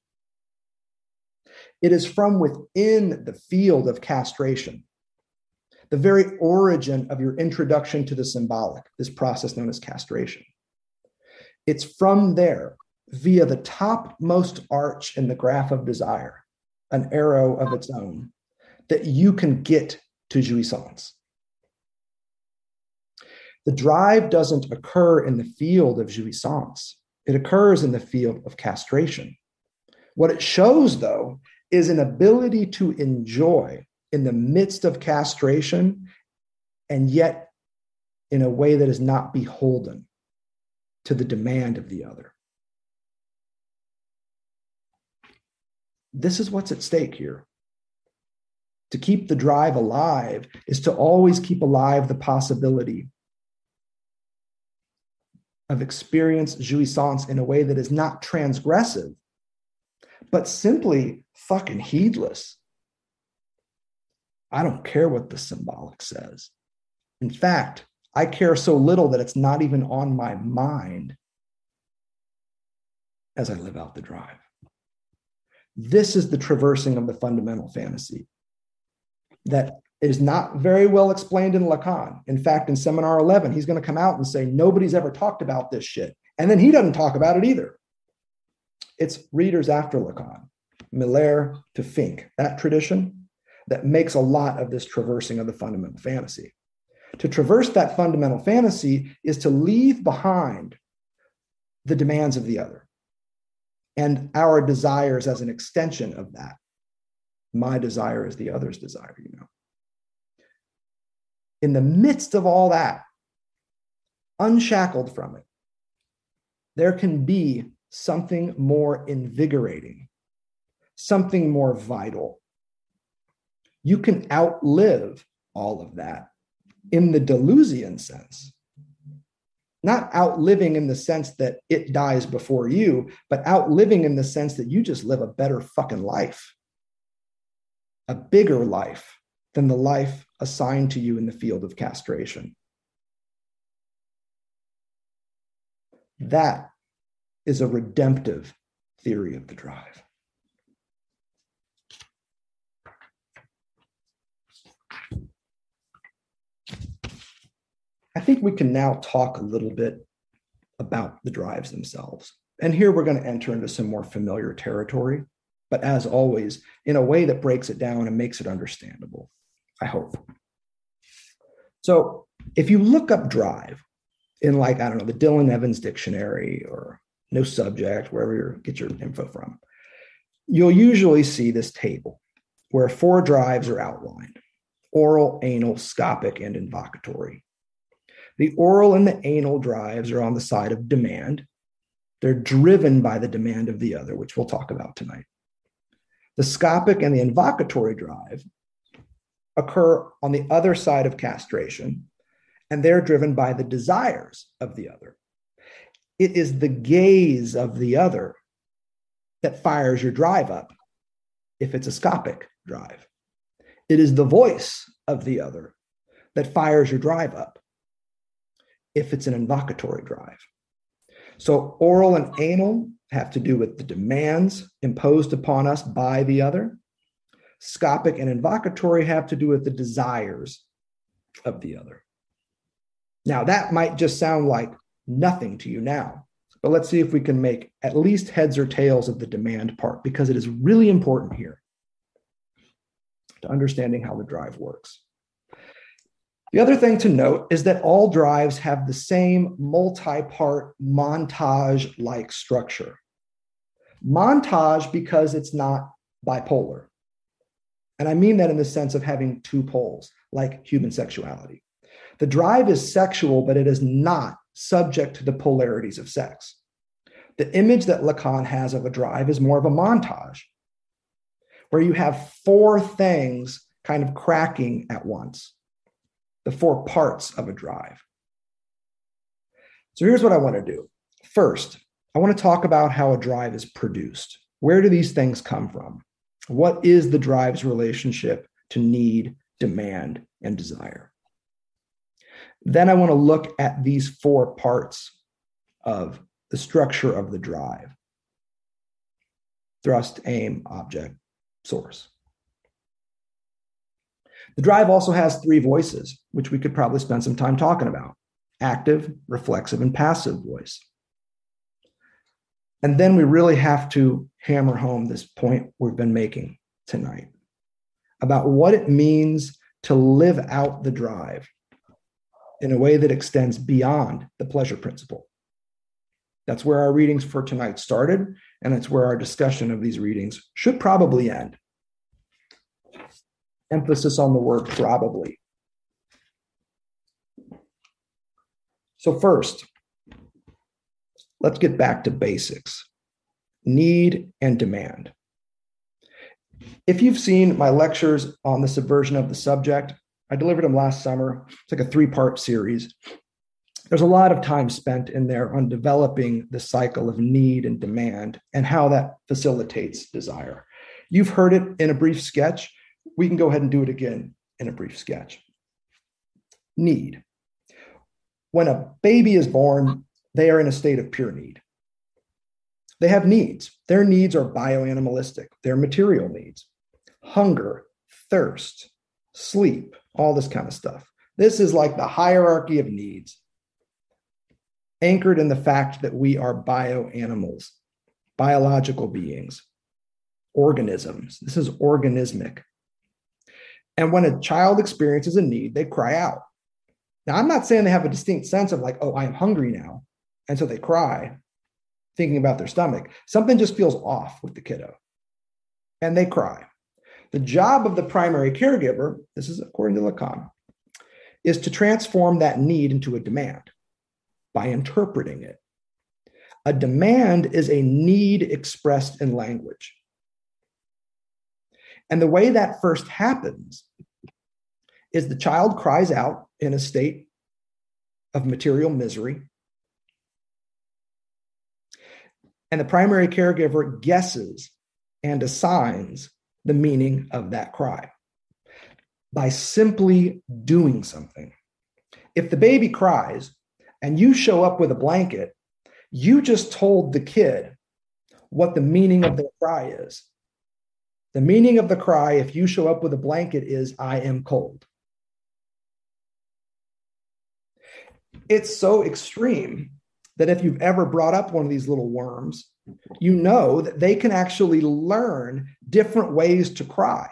It is from within the field of castration the very origin of your introduction to the symbolic, this process known as castration. It's from there, via the topmost arch in the graph of desire, an arrow of its own, that you can get to jouissance. The drive doesn't occur in the field of jouissance, it occurs in the field of castration. What it shows, though, is an ability to enjoy in the midst of castration and yet in a way that is not beholden to the demand of the other. This is what's at stake here. To keep the drive alive is to always keep alive the possibility of experience jouissance in a way that is not transgressive, but simply fucking heedless I don't care what the symbolic says. In fact, I care so little that it's not even on my mind as I live out the drive. This is the traversing of the fundamental fantasy that is not very well explained in Lacan. In fact, in seminar 11, he's going to come out and say, Nobody's ever talked about this shit. And then he doesn't talk about it either. It's readers after Lacan, Miller to Fink, that tradition that makes a lot of this traversing of the fundamental fantasy. To traverse that fundamental fantasy is to leave behind the demands of the other and our desires as an extension of that. My desire is the other's desire, you know. In the midst of all that, unshackled from it, there can be something more invigorating, something more vital, you can outlive all of that in the Deleuzian sense. Not outliving in the sense that it dies before you, but outliving in the sense that you just live a better fucking life, a bigger life, than the life assigned to you in the field of castration. That is a redemptive theory of the drive. I think we can now talk a little bit about the drives themselves. And here we're going to enter into some more familiar territory, but as always, in a way that breaks it down and makes it understandable, I hope. So if you look up drive in, like, I don't know, the Dylan Evans Dictionary or No Subject, wherever you get your info from, you'll usually see this table where four drives are outlined oral, anal, scopic, and invocatory. The oral and the anal drives are on the side of demand. They're driven by the demand of the other, which we'll talk about tonight. The scopic and the invocatory drive occur on the other side of castration, and they're driven by the desires of the other. It is the gaze of the other that fires your drive up if it's a scopic drive. It is the voice of the other that fires your drive up if it's an invocatory drive. So oral and anal have to do with the demands imposed upon us by the other. Scopic and invocatory have to do with the desires of the other. Now, that might just sound like nothing to you now, but let's see if we can make at least heads or tails of the demand part because it is really important here to understanding how the drive works. The other thing to note is that all drives have the same multi part montage like structure. Montage because it's not bipolar. And I mean that in the sense of having two poles, like human sexuality. The drive is sexual, but it is not subject to the polarities of sex. The image that Lacan has of a drive is more of a montage, where you have four things kind of cracking at once the four parts of a drive. So here's what I want to do. First, I want to talk about how a drive is produced. Where do these things come from? What is the drive's relationship to need, demand, and desire? Then I want to look at these four parts of the structure of the drive thrust, aim, object, source. The drive also has three voices, which we could probably spend some time talking about active, reflexive, and passive voice. And then we really have to hammer home this point we've been making tonight about what it means to live out the drive in a way that extends beyond the pleasure principle. That's where our readings for tonight started, and it's where our discussion of these readings should probably end emphasis on the word probably. So, first, let's get back to basics need and demand. If you've seen my lectures on the subversion of the subject, I delivered them last summer. It's like a three part series. There's a lot of time spent in there on developing the cycle of need and demand and how that facilitates desire. You've heard it in a brief sketch we can go ahead and do it again in a brief sketch. Need. When a baby is born, they are in a state of pure need. They have needs. Their needs are bioanimalistic, they're material needs hunger, thirst, sleep, all this kind of stuff. This is like the hierarchy of needs, anchored in the fact that we are bioanimals, biological beings, organisms. This is organismic. And when a child experiences a need, they cry out. Now, I'm not saying they have a distinct sense of like, oh, I am hungry now. And so they cry, thinking about their stomach. Something just feels off with the kiddo. And they cry. The job of the primary caregiver, this is according to Lacan, is to transform that need into a demand by interpreting it. A demand is a need expressed in language. And the way that first happens is the child cries out in a state of material misery. And the primary caregiver guesses and assigns the meaning of that cry. by simply doing something. If the baby cries and you show up with a blanket, you just told the kid what the meaning of the cry is. The meaning of the cry, if you show up with a blanket, is I am cold. It's so extreme that if you've ever brought up one of these little worms, you know that they can actually learn different ways to cry.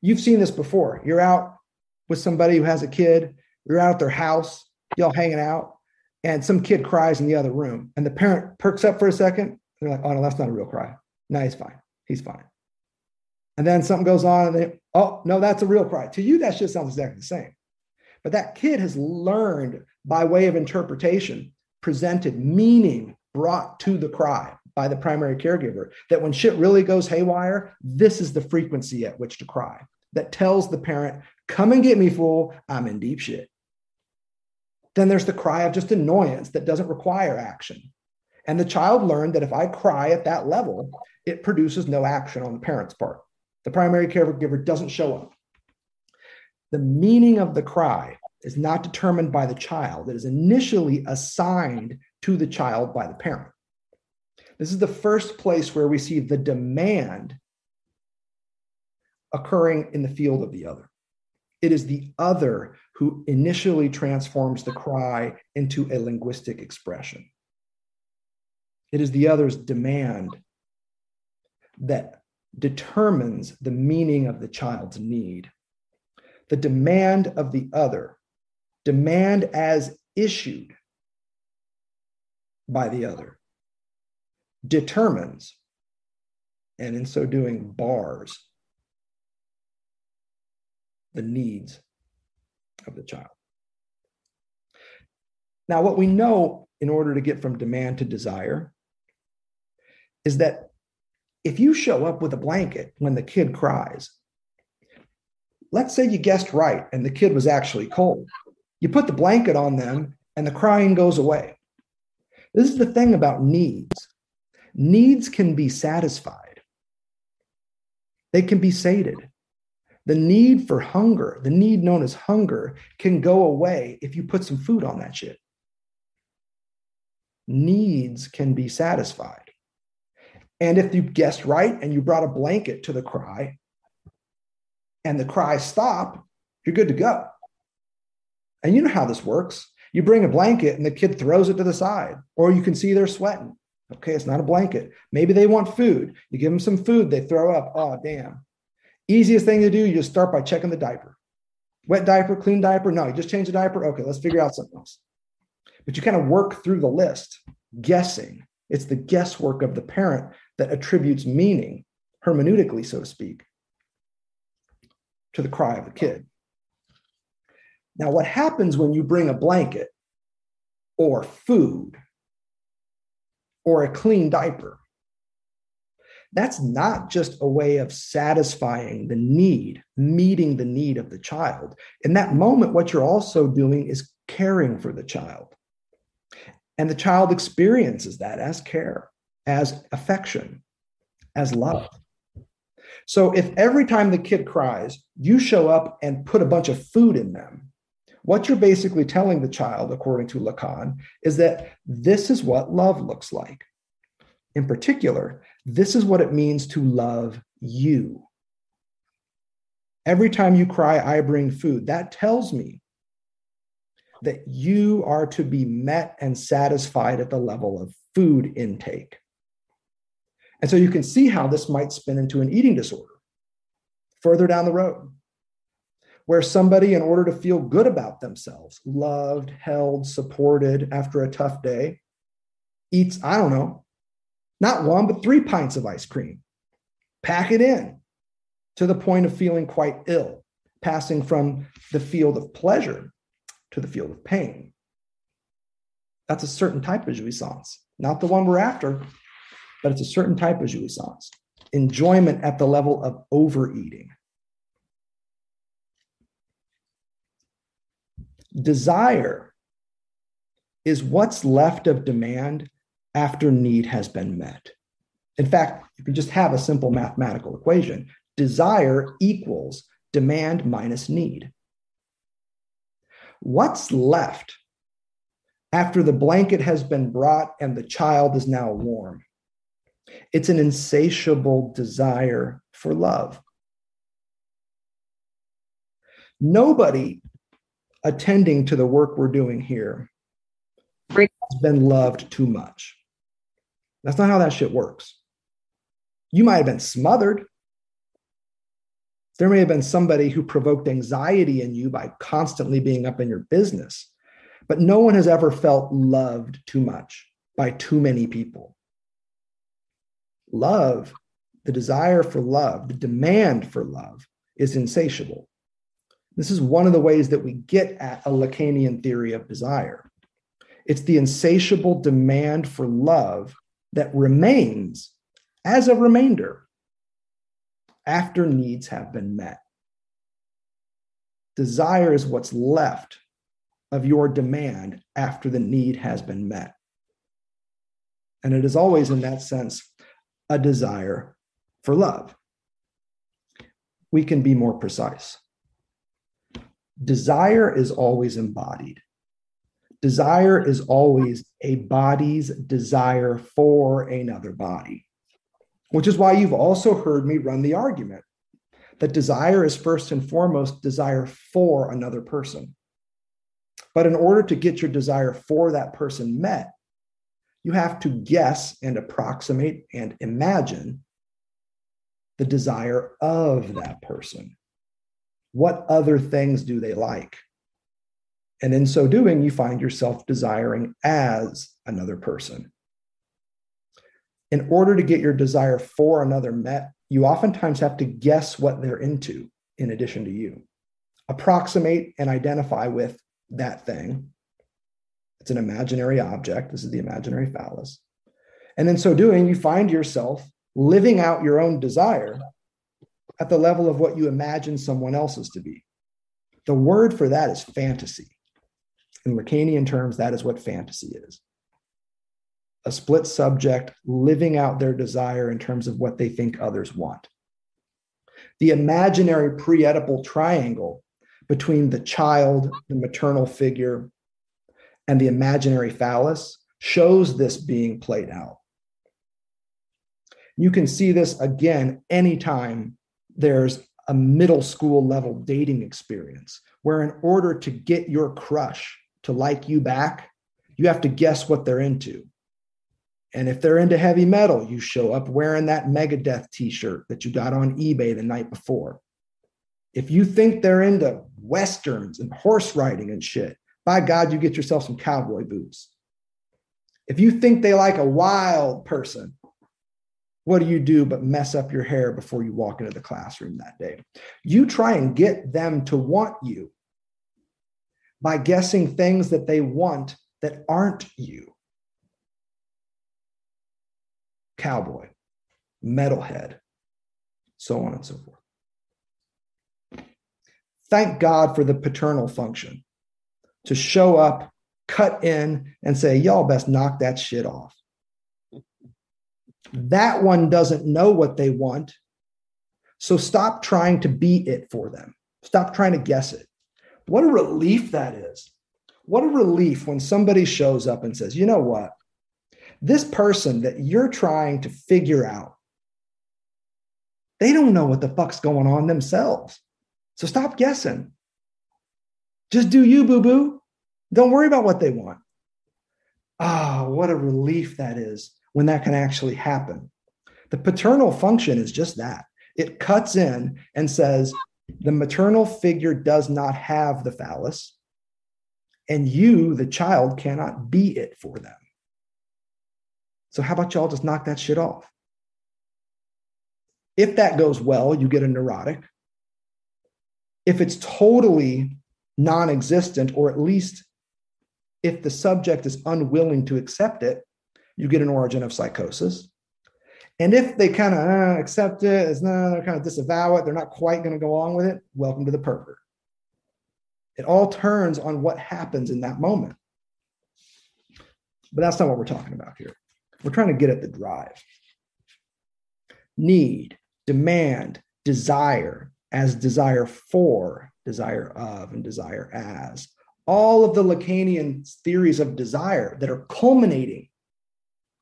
You've seen this before. You're out with somebody who has a kid, you're out at their house, y'all hanging out, and some kid cries in the other room, and the parent perks up for a second. They're like, oh, no, that's not a real cry. No, he's fine. He's fine. And then something goes on, and they, oh, no, that's a real cry. To you, that just sounds exactly the same. But that kid has learned by way of interpretation, presented meaning brought to the cry by the primary caregiver that when shit really goes haywire, this is the frequency at which to cry that tells the parent, come and get me, fool, I'm in deep shit. Then there's the cry of just annoyance that doesn't require action. And the child learned that if I cry at that level, it produces no action on the parent's part. The primary caregiver doesn't show up. The meaning of the cry is not determined by the child, it is initially assigned to the child by the parent. This is the first place where we see the demand occurring in the field of the other. It is the other who initially transforms the cry into a linguistic expression. It is the other's demand that determines the meaning of the child's need. The demand of the other, demand as issued by the other, determines, and in so doing, bars the needs of the child. Now, what we know in order to get from demand to desire is that if you show up with a blanket when the kid cries, let's say you guessed right and the kid was actually cold, you put the blanket on them and the crying goes away. This is the thing about needs needs can be satisfied, they can be sated. The need for hunger, the need known as hunger, can go away if you put some food on that shit. Needs can be satisfied. And if you guessed right and you brought a blanket to the cry and the cry stop, you're good to go. And you know how this works. You bring a blanket and the kid throws it to the side, or you can see they're sweating. Okay, it's not a blanket. Maybe they want food. You give them some food, they throw up. Oh, damn. Easiest thing to do, you just start by checking the diaper. Wet diaper, clean diaper? No, you just change the diaper. Okay, let's figure out something else. But you kind of work through the list, guessing. It's the guesswork of the parent that attributes meaning, hermeneutically, so to speak, to the cry of the kid. Now, what happens when you bring a blanket or food or a clean diaper? That's not just a way of satisfying the need, meeting the need of the child. In that moment, what you're also doing is caring for the child. And the child experiences that as care, as affection, as love. So if every time the kid cries, you show up and put a bunch of food in them, what you're basically telling the child, according to Lacan, is that this is what love looks like. In particular, this is what it means to love you. Every time you cry, I bring food. That tells me that you are to be met and satisfied at the level of food intake. And so you can see how this might spin into an eating disorder further down the road, where somebody, in order to feel good about themselves, loved, held, supported after a tough day, eats, I don't know, not one, but three pints of ice cream. Pack it in to the point of feeling quite ill, passing from the field of pleasure to the field of pain. That's a certain type of jouissance, not the one we're after, but it's a certain type of jouissance. Enjoyment at the level of overeating. Desire is what's left of demand after need has been met. In fact, you can just have a simple mathematical equation. Desire equals demand minus need. What's left after the blanket has been brought and the child is now warm? It's an insatiable desire for love. Nobody attending to the work we're doing here has been loved too much. That's not how that shit works. You might have been smothered. There may have been somebody who provoked anxiety in you by constantly being up in your business, but no one has ever felt loved too much by too many people. Love, the desire for love, the demand for love is insatiable. This is one of the ways that we get at a Lacanian theory of desire. It's the insatiable demand for love that remains as a remainder after needs have been met. Desire is what's left of your demand after the need has been met. And it is always, in that sense, a desire for love. We can be more precise. Desire is always embodied. Desire is always a body's desire for another body, which is why you've also heard me run the argument that desire is first and foremost desire for another person. But in order to get your desire for that person met, you have to guess and approximate and imagine the desire of that person. What other things do they like? And in so doing, you find yourself desiring as another person. In order to get your desire for another met, you oftentimes have to guess what they're into in addition to you. Approximate and identify with that thing. It's an imaginary object. This is the imaginary phallus. And in so doing, you find yourself living out your own desire at the level of what you imagine someone else's to be. The word for that is fantasy. In Lacanian terms, that is what fantasy is a split subject living out their desire in terms of what they think others want. The imaginary pre Oedipal triangle between the child, the maternal figure, and the imaginary phallus shows this being played out. You can see this again anytime there's a middle school level dating experience where, in order to get your crush to like you back, you have to guess what they're into. And if they're into heavy metal, you show up wearing that Megadeth t shirt that you got on eBay the night before. If you think they're into westerns and horse riding and shit, by God, you get yourself some cowboy boots. If you think they like a wild person, what do you do but mess up your hair before you walk into the classroom that day? You try and get them to want you by guessing things that they want that aren't you. Cowboy, metalhead, so on and so forth. Thank God for the paternal function to show up, cut in, and say, Y'all best knock that shit off. That one doesn't know what they want. So stop trying to be it for them. Stop trying to guess it. What a relief that is. What a relief when somebody shows up and says, you know what? This person that you're trying to figure out, they don't know what the fuck's going on themselves. So stop guessing. Just do you, boo boo. Don't worry about what they want. Ah, oh, what a relief that is when that can actually happen. The paternal function is just that it cuts in and says, the maternal figure does not have the phallus, and you, the child, cannot be it for them. So, how about y'all just knock that shit off? If that goes well, you get a neurotic. If it's totally non existent, or at least if the subject is unwilling to accept it, you get an origin of psychosis. And if they kind of uh, accept it, it's not, they're kind of disavow it, they're not quite going to go along with it, welcome to the pervert. It all turns on what happens in that moment. But that's not what we're talking about here. We're trying to get at the drive. Need, demand, desire, as desire for, desire of, and desire as. All of the Lacanian theories of desire that are culminating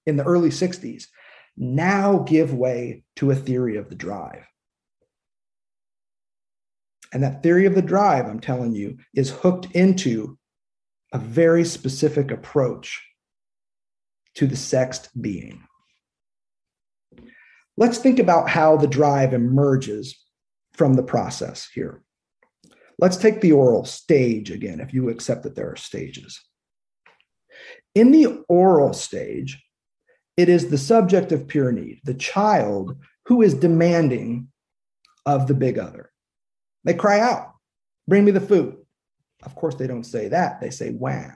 in the early 60s now give way to a theory of the drive. And that theory of the drive, I'm telling you, is hooked into a very specific approach to the sexed being. Let's think about how the drive emerges from the process here. Let's take the oral stage again, if you accept that there are stages. In the oral stage, it is the subject of pure need, the child who is demanding of the big other. They cry out, Bring me the food. Of course, they don't say that, they say wah.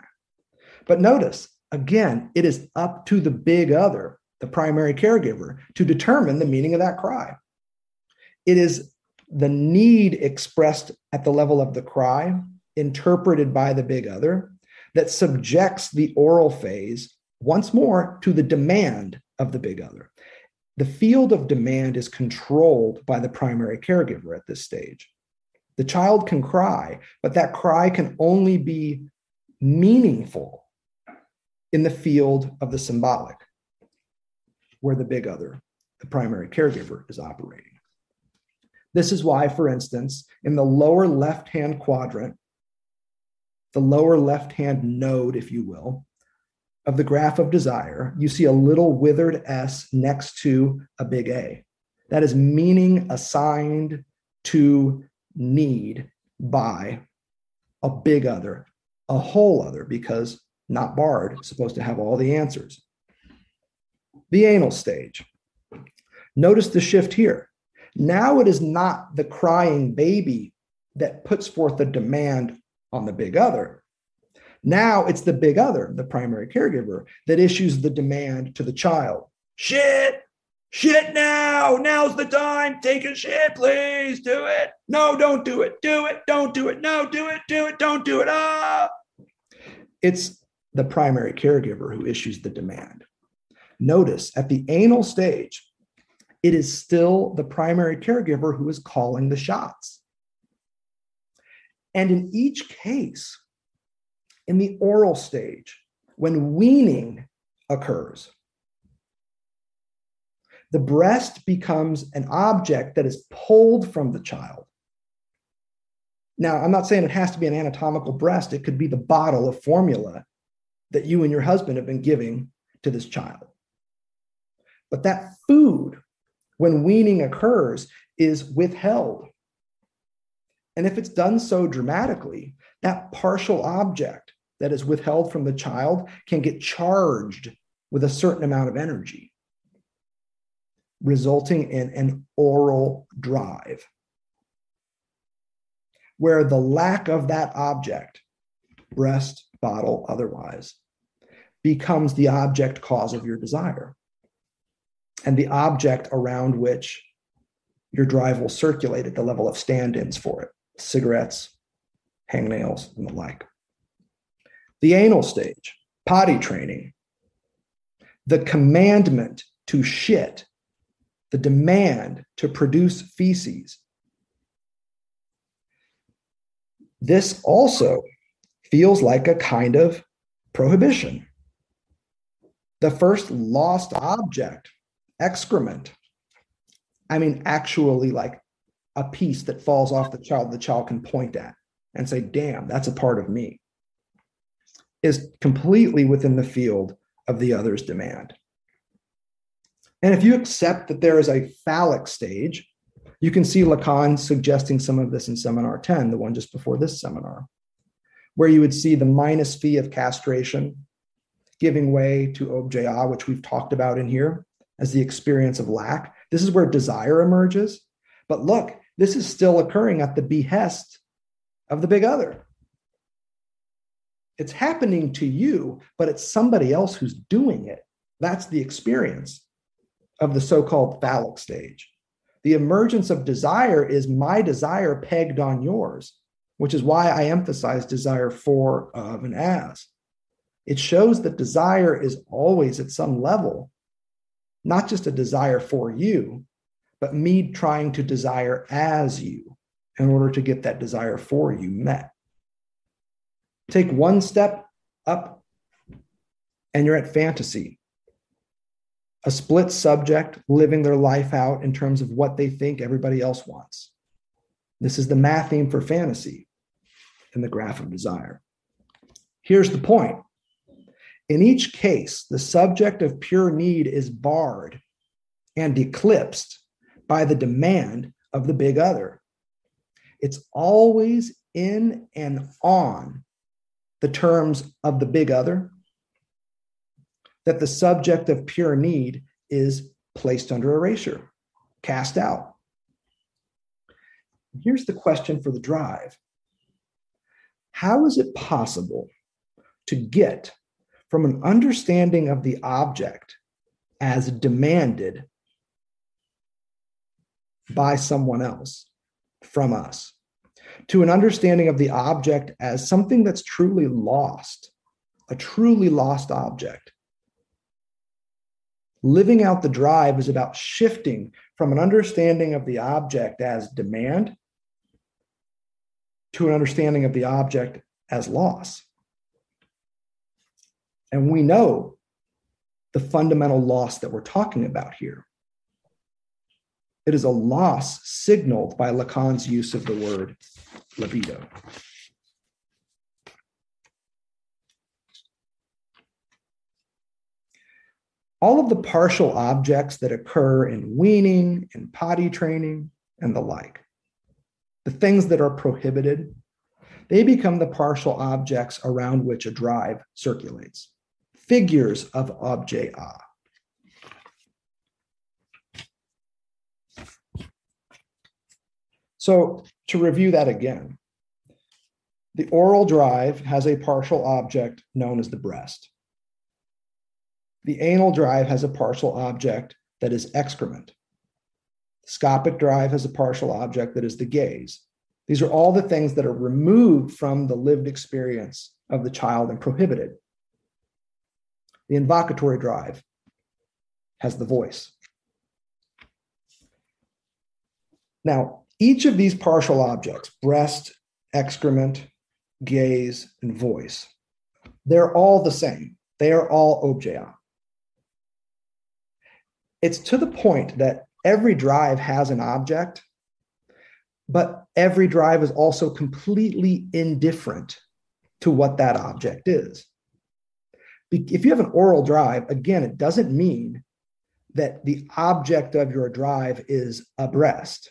But notice, again, it is up to the big other, the primary caregiver, to determine the meaning of that cry. It is the need expressed at the level of the cry, interpreted by the big other, that subjects the oral phase once more to the demand of the big other. The field of demand is controlled by the primary caregiver at this stage. The child can cry, but that cry can only be meaningful in the field of the symbolic, where the big other, the primary caregiver, is operating. This is why, for instance, in the lower left hand quadrant, the lower left hand node, if you will, of the graph of desire, you see a little withered S next to a big A. That is meaning assigned to need by a big other, a whole other, because not barred, supposed to have all the answers. The anal stage. Notice the shift here. Now it is not the crying baby that puts forth the demand on the big other. Now it's the big other, the primary caregiver, that issues the demand to the child. Shit, shit now. Now's the time. Take a shit, please. Do it. No, don't do it. Do it. Don't do it. No, do it. Do it. Don't do it. Ah. It's the primary caregiver who issues the demand. Notice at the anal stage, it is still the primary caregiver who is calling the shots. And in each case, in the oral stage, when weaning occurs, the breast becomes an object that is pulled from the child. Now, I'm not saying it has to be an anatomical breast, it could be the bottle of formula that you and your husband have been giving to this child. But that food, when weaning occurs, is withheld. And if it's done so dramatically, that partial object that is withheld from the child can get charged with a certain amount of energy, resulting in an oral drive, where the lack of that object, breast, bottle, otherwise, becomes the object cause of your desire and the object around which your drive will circulate at the level of stand ins for it cigarettes, hangnails, and the like. The anal stage, potty training, the commandment to shit, the demand to produce feces. This also feels like a kind of prohibition. The first lost object, excrement. I mean, actually, like a piece that falls off the child, the child can point at and say, damn, that's a part of me is completely within the field of the other's demand. And if you accept that there is a phallic stage, you can see Lacan suggesting some of this in seminar 10, the one just before this seminar, where you would see the minus phi of castration giving way to objet, which we've talked about in here as the experience of lack. This is where desire emerges. But look, this is still occurring at the behest of the big other. It's happening to you, but it's somebody else who's doing it. That's the experience of the so called phallic stage. The emergence of desire is my desire pegged on yours, which is why I emphasize desire for, of, and as. It shows that desire is always at some level, not just a desire for you, but me trying to desire as you, in order to get that desire for you met. Take one step up, and you're at fantasy. A split subject living their life out in terms of what they think everybody else wants. This is the matheme for fantasy in the graph of desire. Here's the point in each case, the subject of pure need is barred and eclipsed by the demand of the big other. It's always in and on the terms of the big other that the subject of pure need is placed under erasure, cast out. Here's the question for the drive How is it possible to get from an understanding of the object as demanded by someone else from us to an understanding of the object as something that's truly lost, a truly lost object. Living out the drive is about shifting from an understanding of the object as demand to an understanding of the object as loss. And we know the fundamental loss that we're talking about here. It is a loss signaled by Lacan's use of the word libido. All of the partial objects that occur in weaning and potty training and the like, the things that are prohibited, they become the partial objects around which a drive circulates figures of objet A. So to review that again, the oral drive has a partial object known as the breast. The anal drive has a partial object that is excrement. The scopic drive has a partial object that is the gaze. These are all the things that are removed from the lived experience of the child and prohibited. The invocatory drive has the voice. Now, each of these partial objects, breast, excrement, gaze, and voice, they're all the same. They are all objet. It's to the point that every drive has an object, but every drive is also completely indifferent to what that object is if you have an oral drive, again, it doesn't mean that the object of your drive is a breast.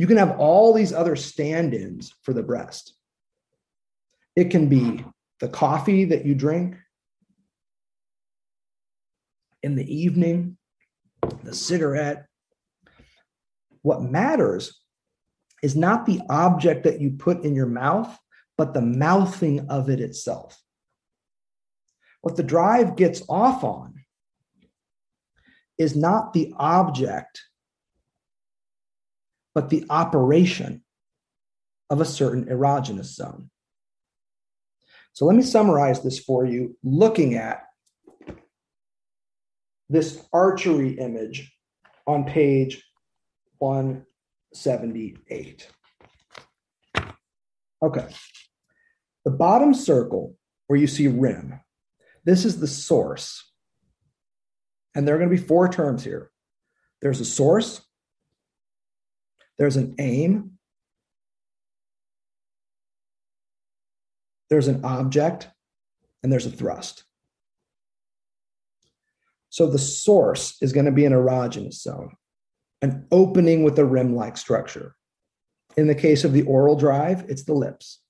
You can have all these other stand ins for the breast. It can be the coffee that you drink in the evening, the cigarette. What matters is not the object that you put in your mouth, but the mouthing of it itself. What the drive gets off on is not the object, but the operation of a certain erogenous zone. So let me summarize this for you looking at this archery image on page 178. Okay. The bottom circle where you see rim this is the source. And there are going to be four terms here there's a source, there's an aim, there's an object, and there's a thrust. So the source is going to be an erogenous zone, an opening with a rim like structure. In the case of the oral drive, it's the lips.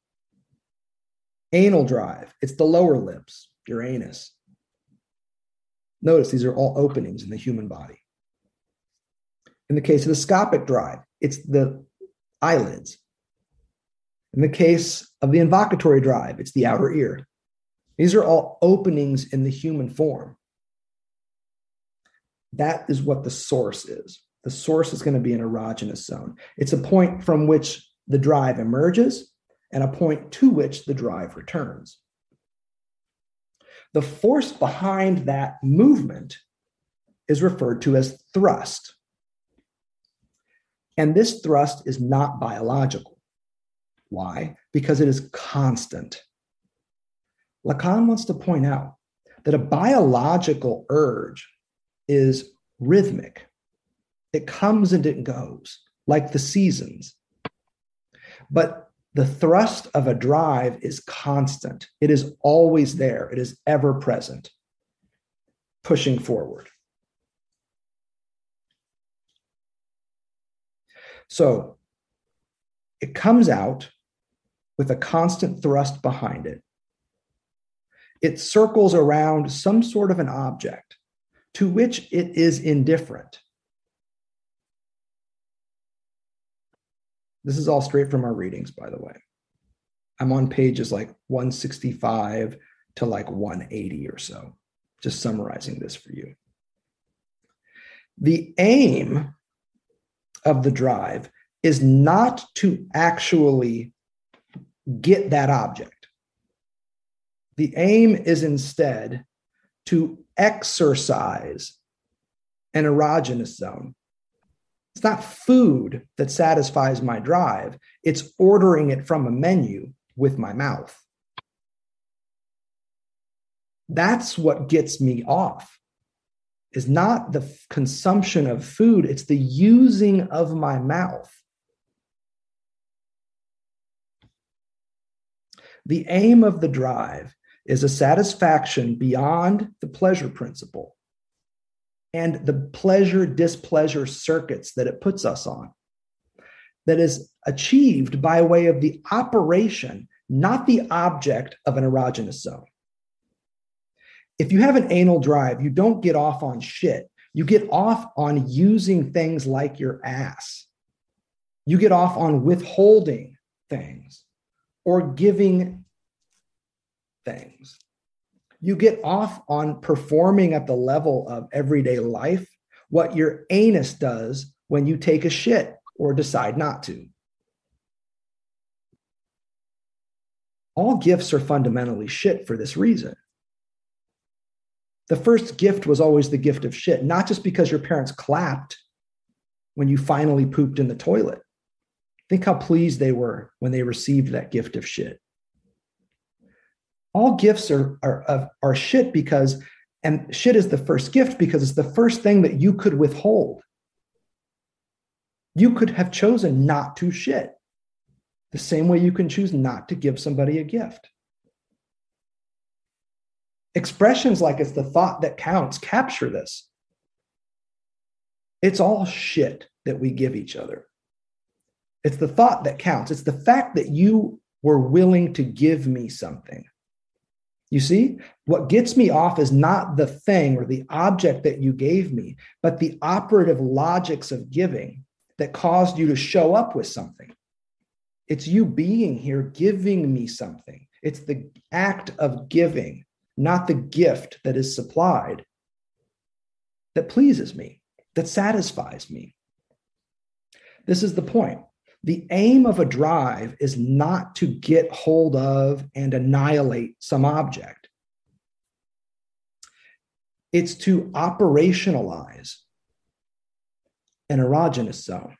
Anal drive, it's the lower lips. your anus. Notice these are all openings in the human body. In the case of the scopic drive, it's the eyelids. In the case of the invocatory drive, it's the outer ear. These are all openings in the human form. That is what the source is. The source is going to be an erogenous zone. It's a point from which the drive emerges and a point to which the drive returns. The force behind that movement is referred to as thrust. And this thrust is not biological. Why? Because it is constant. Lacan wants to point out that a biological urge is rhythmic. It comes and it goes, like the seasons. But the thrust of a drive is constant, it is always there, it is ever present, pushing forward. So it comes out with a constant thrust behind it. It circles around some sort of an object to which it is indifferent. This is all straight from our readings, by the way. I'm on pages like 165 to like 180 or so, just summarizing this for you. The aim of the drive is not to actually get that object. The aim is instead to exercise an erogenous zone. It's not food that satisfies my drive, it's ordering it from a menu with my mouth. That's what gets me off is not the consumption of food, it's the using of my mouth. The aim of the drive is a satisfaction beyond the pleasure principle and the pleasure displeasure circuits that it puts us on, that is achieved by way of the operation, not the object of an erogenous zone if you have an anal drive, you don't get off on shit. You get off on using things like your ass. You get off on withholding things or giving things. You get off on performing at the level of everyday life what your anus does when you take a shit or decide not to. All gifts are fundamentally shit for this reason the first gift was always the gift of shit, not just because your parents clapped when you finally pooped in the toilet. Think how pleased they were when they received that gift of shit. All gifts are, are, are shit because, and shit is the first gift because it's the first thing that you could withhold. You could have chosen not to shit, the same way you can choose not to give somebody a gift. Expressions like it's the thought that counts capture this. It's all shit that we give each other. It's the thought that counts. It's the fact that you were willing to give me something. You see, what gets me off is not the thing or the object that you gave me, but the operative logics of giving that caused you to show up with something. It's you being here giving me something. It's the act of giving not the gift that is supplied, that pleases me, that satisfies me. This is the point. The aim of a drive is not to get hold of and annihilate some object. It's to operationalize an erogenous zone.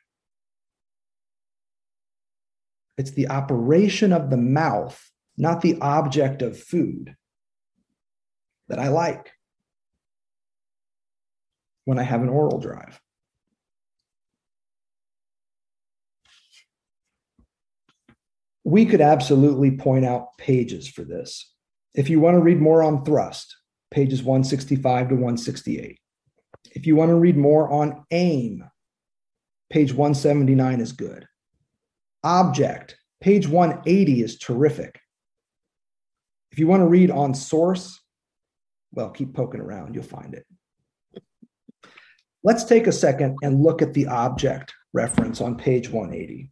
It's the operation of the mouth, not the object of food that I like when I have an oral drive. We could absolutely point out pages for this. If you want to read more on thrust, pages 165 to 168. If you want to read more on aim, page 179 is good. Object, page 180 is terrific. If you want to read on source, well, keep poking around, you'll find it. Let's take a second and look at the object reference on page 180.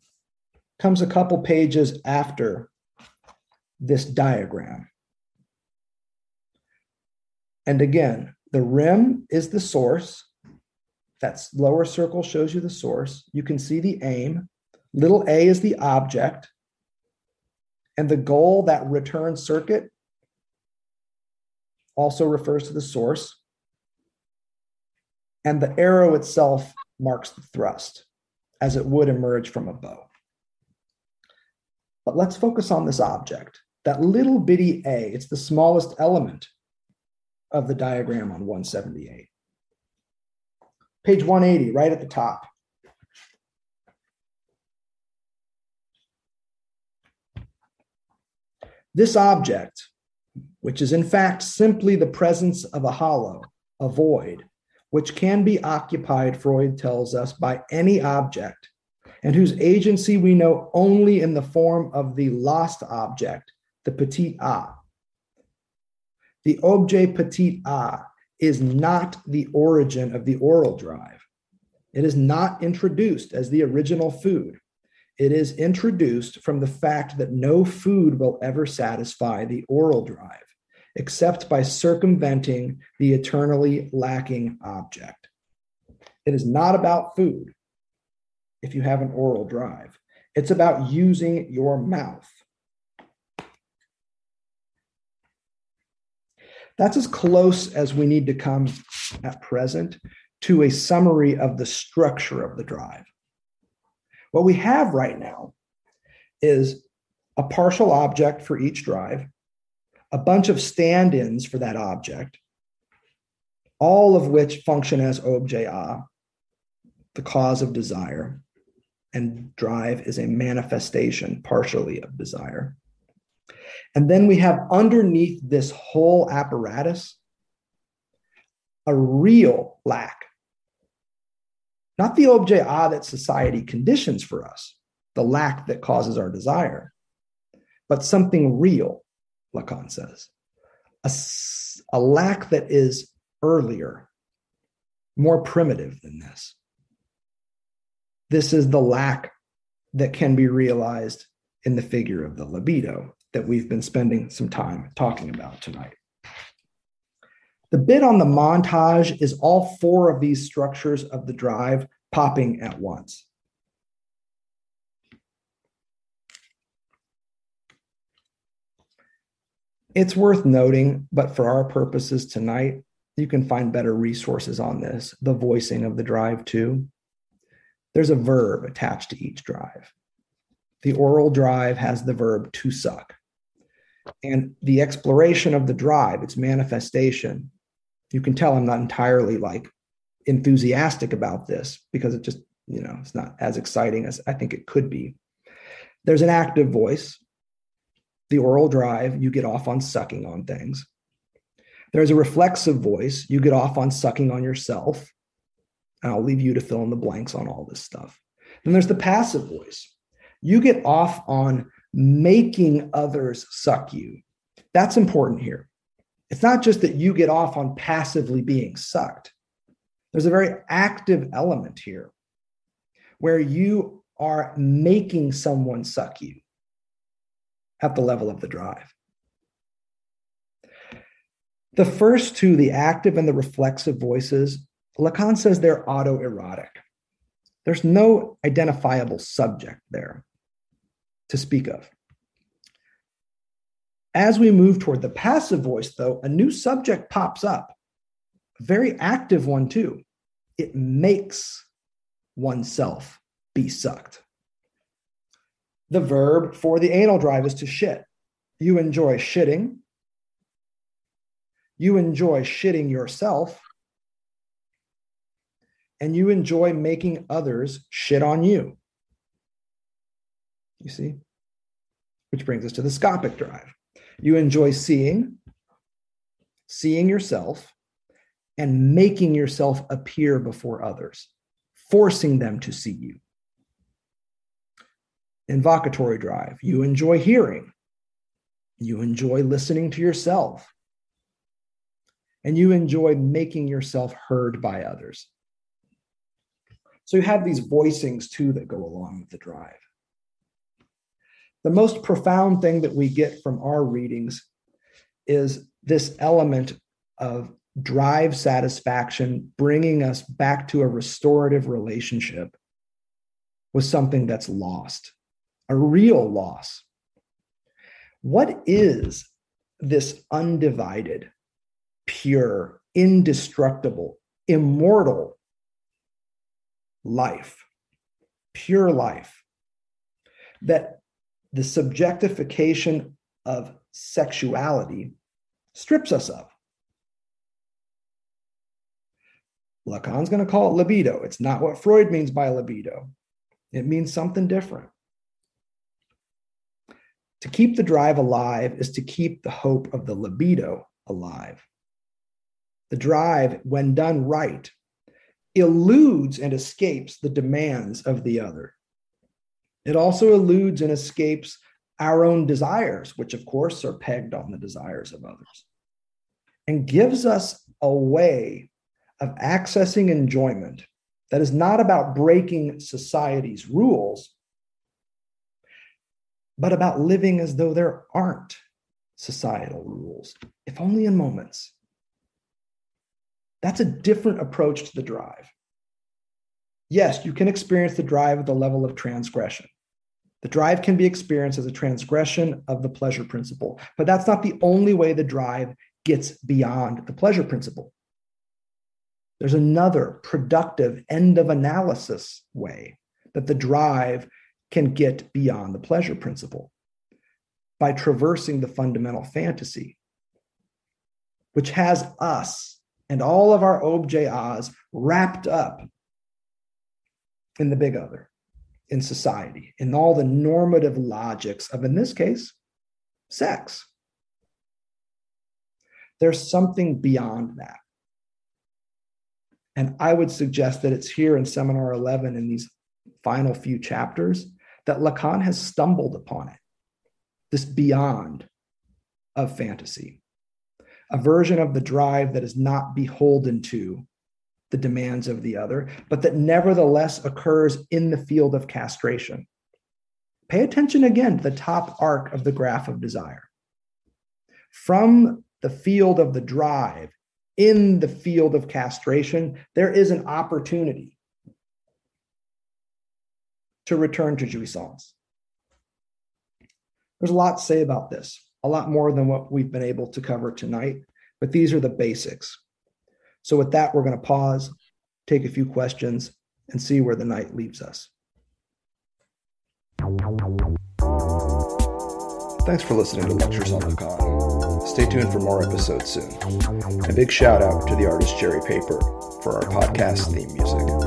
Comes a couple pages after this diagram. And again, the rim is the source. That's lower circle shows you the source. You can see the aim. Little a is the object. And the goal, that return circuit, also refers to the source. And the arrow itself marks the thrust. as it would emerge from a bow. But let's focus on this object, that little bitty A. It's the smallest element of the diagram on 178. Page 180, right at the top. This object, which is in fact simply the presence of a hollow, a void, which can be occupied, Freud tells us, by any object, and whose agency we know only in the form of the lost object, the petit a. The objet petit a is not the origin of the oral drive. It is not introduced as the original food. It is introduced from the fact that no food will ever satisfy the oral drive except by circumventing the eternally lacking object. It is not about food if you have an oral drive, it's about using your mouth. That's as close as we need to come at present to a summary of the structure of the drive. What we have right now is a partial object for each drive, a bunch of stand ins for that object, all of which function as objet a, the cause of desire, and drive is a manifestation partially of desire. And then we have underneath this whole apparatus a real lack. Not the objet a that society conditions for us, the lack that causes our desire, but something real, Lacan says. A, a lack that is earlier, more primitive than this. This is the lack that can be realized in the figure of the libido that we've been spending some time talking about tonight. The bit on the montage is all four of these structures of the drive popping at once. It's worth noting, but for our purposes tonight, you can find better resources on this. The voicing of the drive, too. There's a verb attached to each drive. The oral drive has the verb to suck. And the exploration of the drive, its manifestation, you can tell I'm not entirely like enthusiastic about this because it just, you know, it's not as exciting as I think it could be. There's an active voice, the oral drive, you get off on sucking on things. There's a reflexive voice, you get off on sucking on yourself. And I'll leave you to fill in the blanks on all this stuff. Then there's the passive voice. You get off on making others suck you. That's important here. It's not just that you get off on passively being sucked, there's a very active element here where you are making someone suck you at the level of the drive. The first two, the active and the reflexive voices, Lacan says they're autoerotic. There's no identifiable subject there to speak of. As we move toward the passive voice, though, a new subject pops up, a very active one, too. It makes oneself be sucked. The verb for the anal drive is to shit. You enjoy shitting. You enjoy shitting yourself. And you enjoy making others shit on you. You see? Which brings us to the scopic drive. You enjoy seeing, seeing yourself, and making yourself appear before others, forcing them to see you invocatory drive. You enjoy hearing. You enjoy listening to yourself. And you enjoy making yourself heard by others. So you have these voicings too that go along with the drive. The most profound thing that we get from our readings is this element of drive satisfaction, bringing us back to a restorative relationship with something that's lost a real loss. What is this undivided, pure, indestructible, immortal life? pure life that the subjectification of sexuality strips us of. Lacan's going to call it libido. It's not what Freud means by libido, it means something different. To keep the drive alive is to keep the hope of the libido alive. The drive, when done right, eludes and escapes the demands of the other. It also eludes and escapes our own desires, which of course are pegged on the desires of others, and gives us a way of accessing enjoyment that is not about breaking society's rules, but about living as though there aren't societal rules, if only in moments. That's a different approach to the drive. Yes, you can experience the drive at the level of transgression. The drive can be experienced as a transgression of the pleasure principle, but that's not the only way the drive gets beyond the pleasure principle. There's another productive end of analysis way that the drive can get beyond the pleasure principle by traversing the fundamental fantasy, which has us and all of our objets wrapped up in the big other, in society, in all the normative logics of, in this case, sex. There's something beyond that. And I would suggest that it's here in Seminar 11 in these final few chapters that Lacan has stumbled upon it this beyond of fantasy, a version of the drive that is not beholden to the demands of the other, but that nevertheless occurs in the field of castration. Pay attention again to the top arc of the graph of desire. From the field of the drive, in the field of castration, there is an opportunity to return to jouissance. There's a lot to say about this, a lot more than what we've been able to cover tonight, but these are the basics. So, with that, we're going to pause, take a few questions, and see where the night leaves us. Thanks for listening to Lectures on Lacan. Stay tuned for more episodes soon. A big shout out to the artist Jerry Paper for our podcast theme music.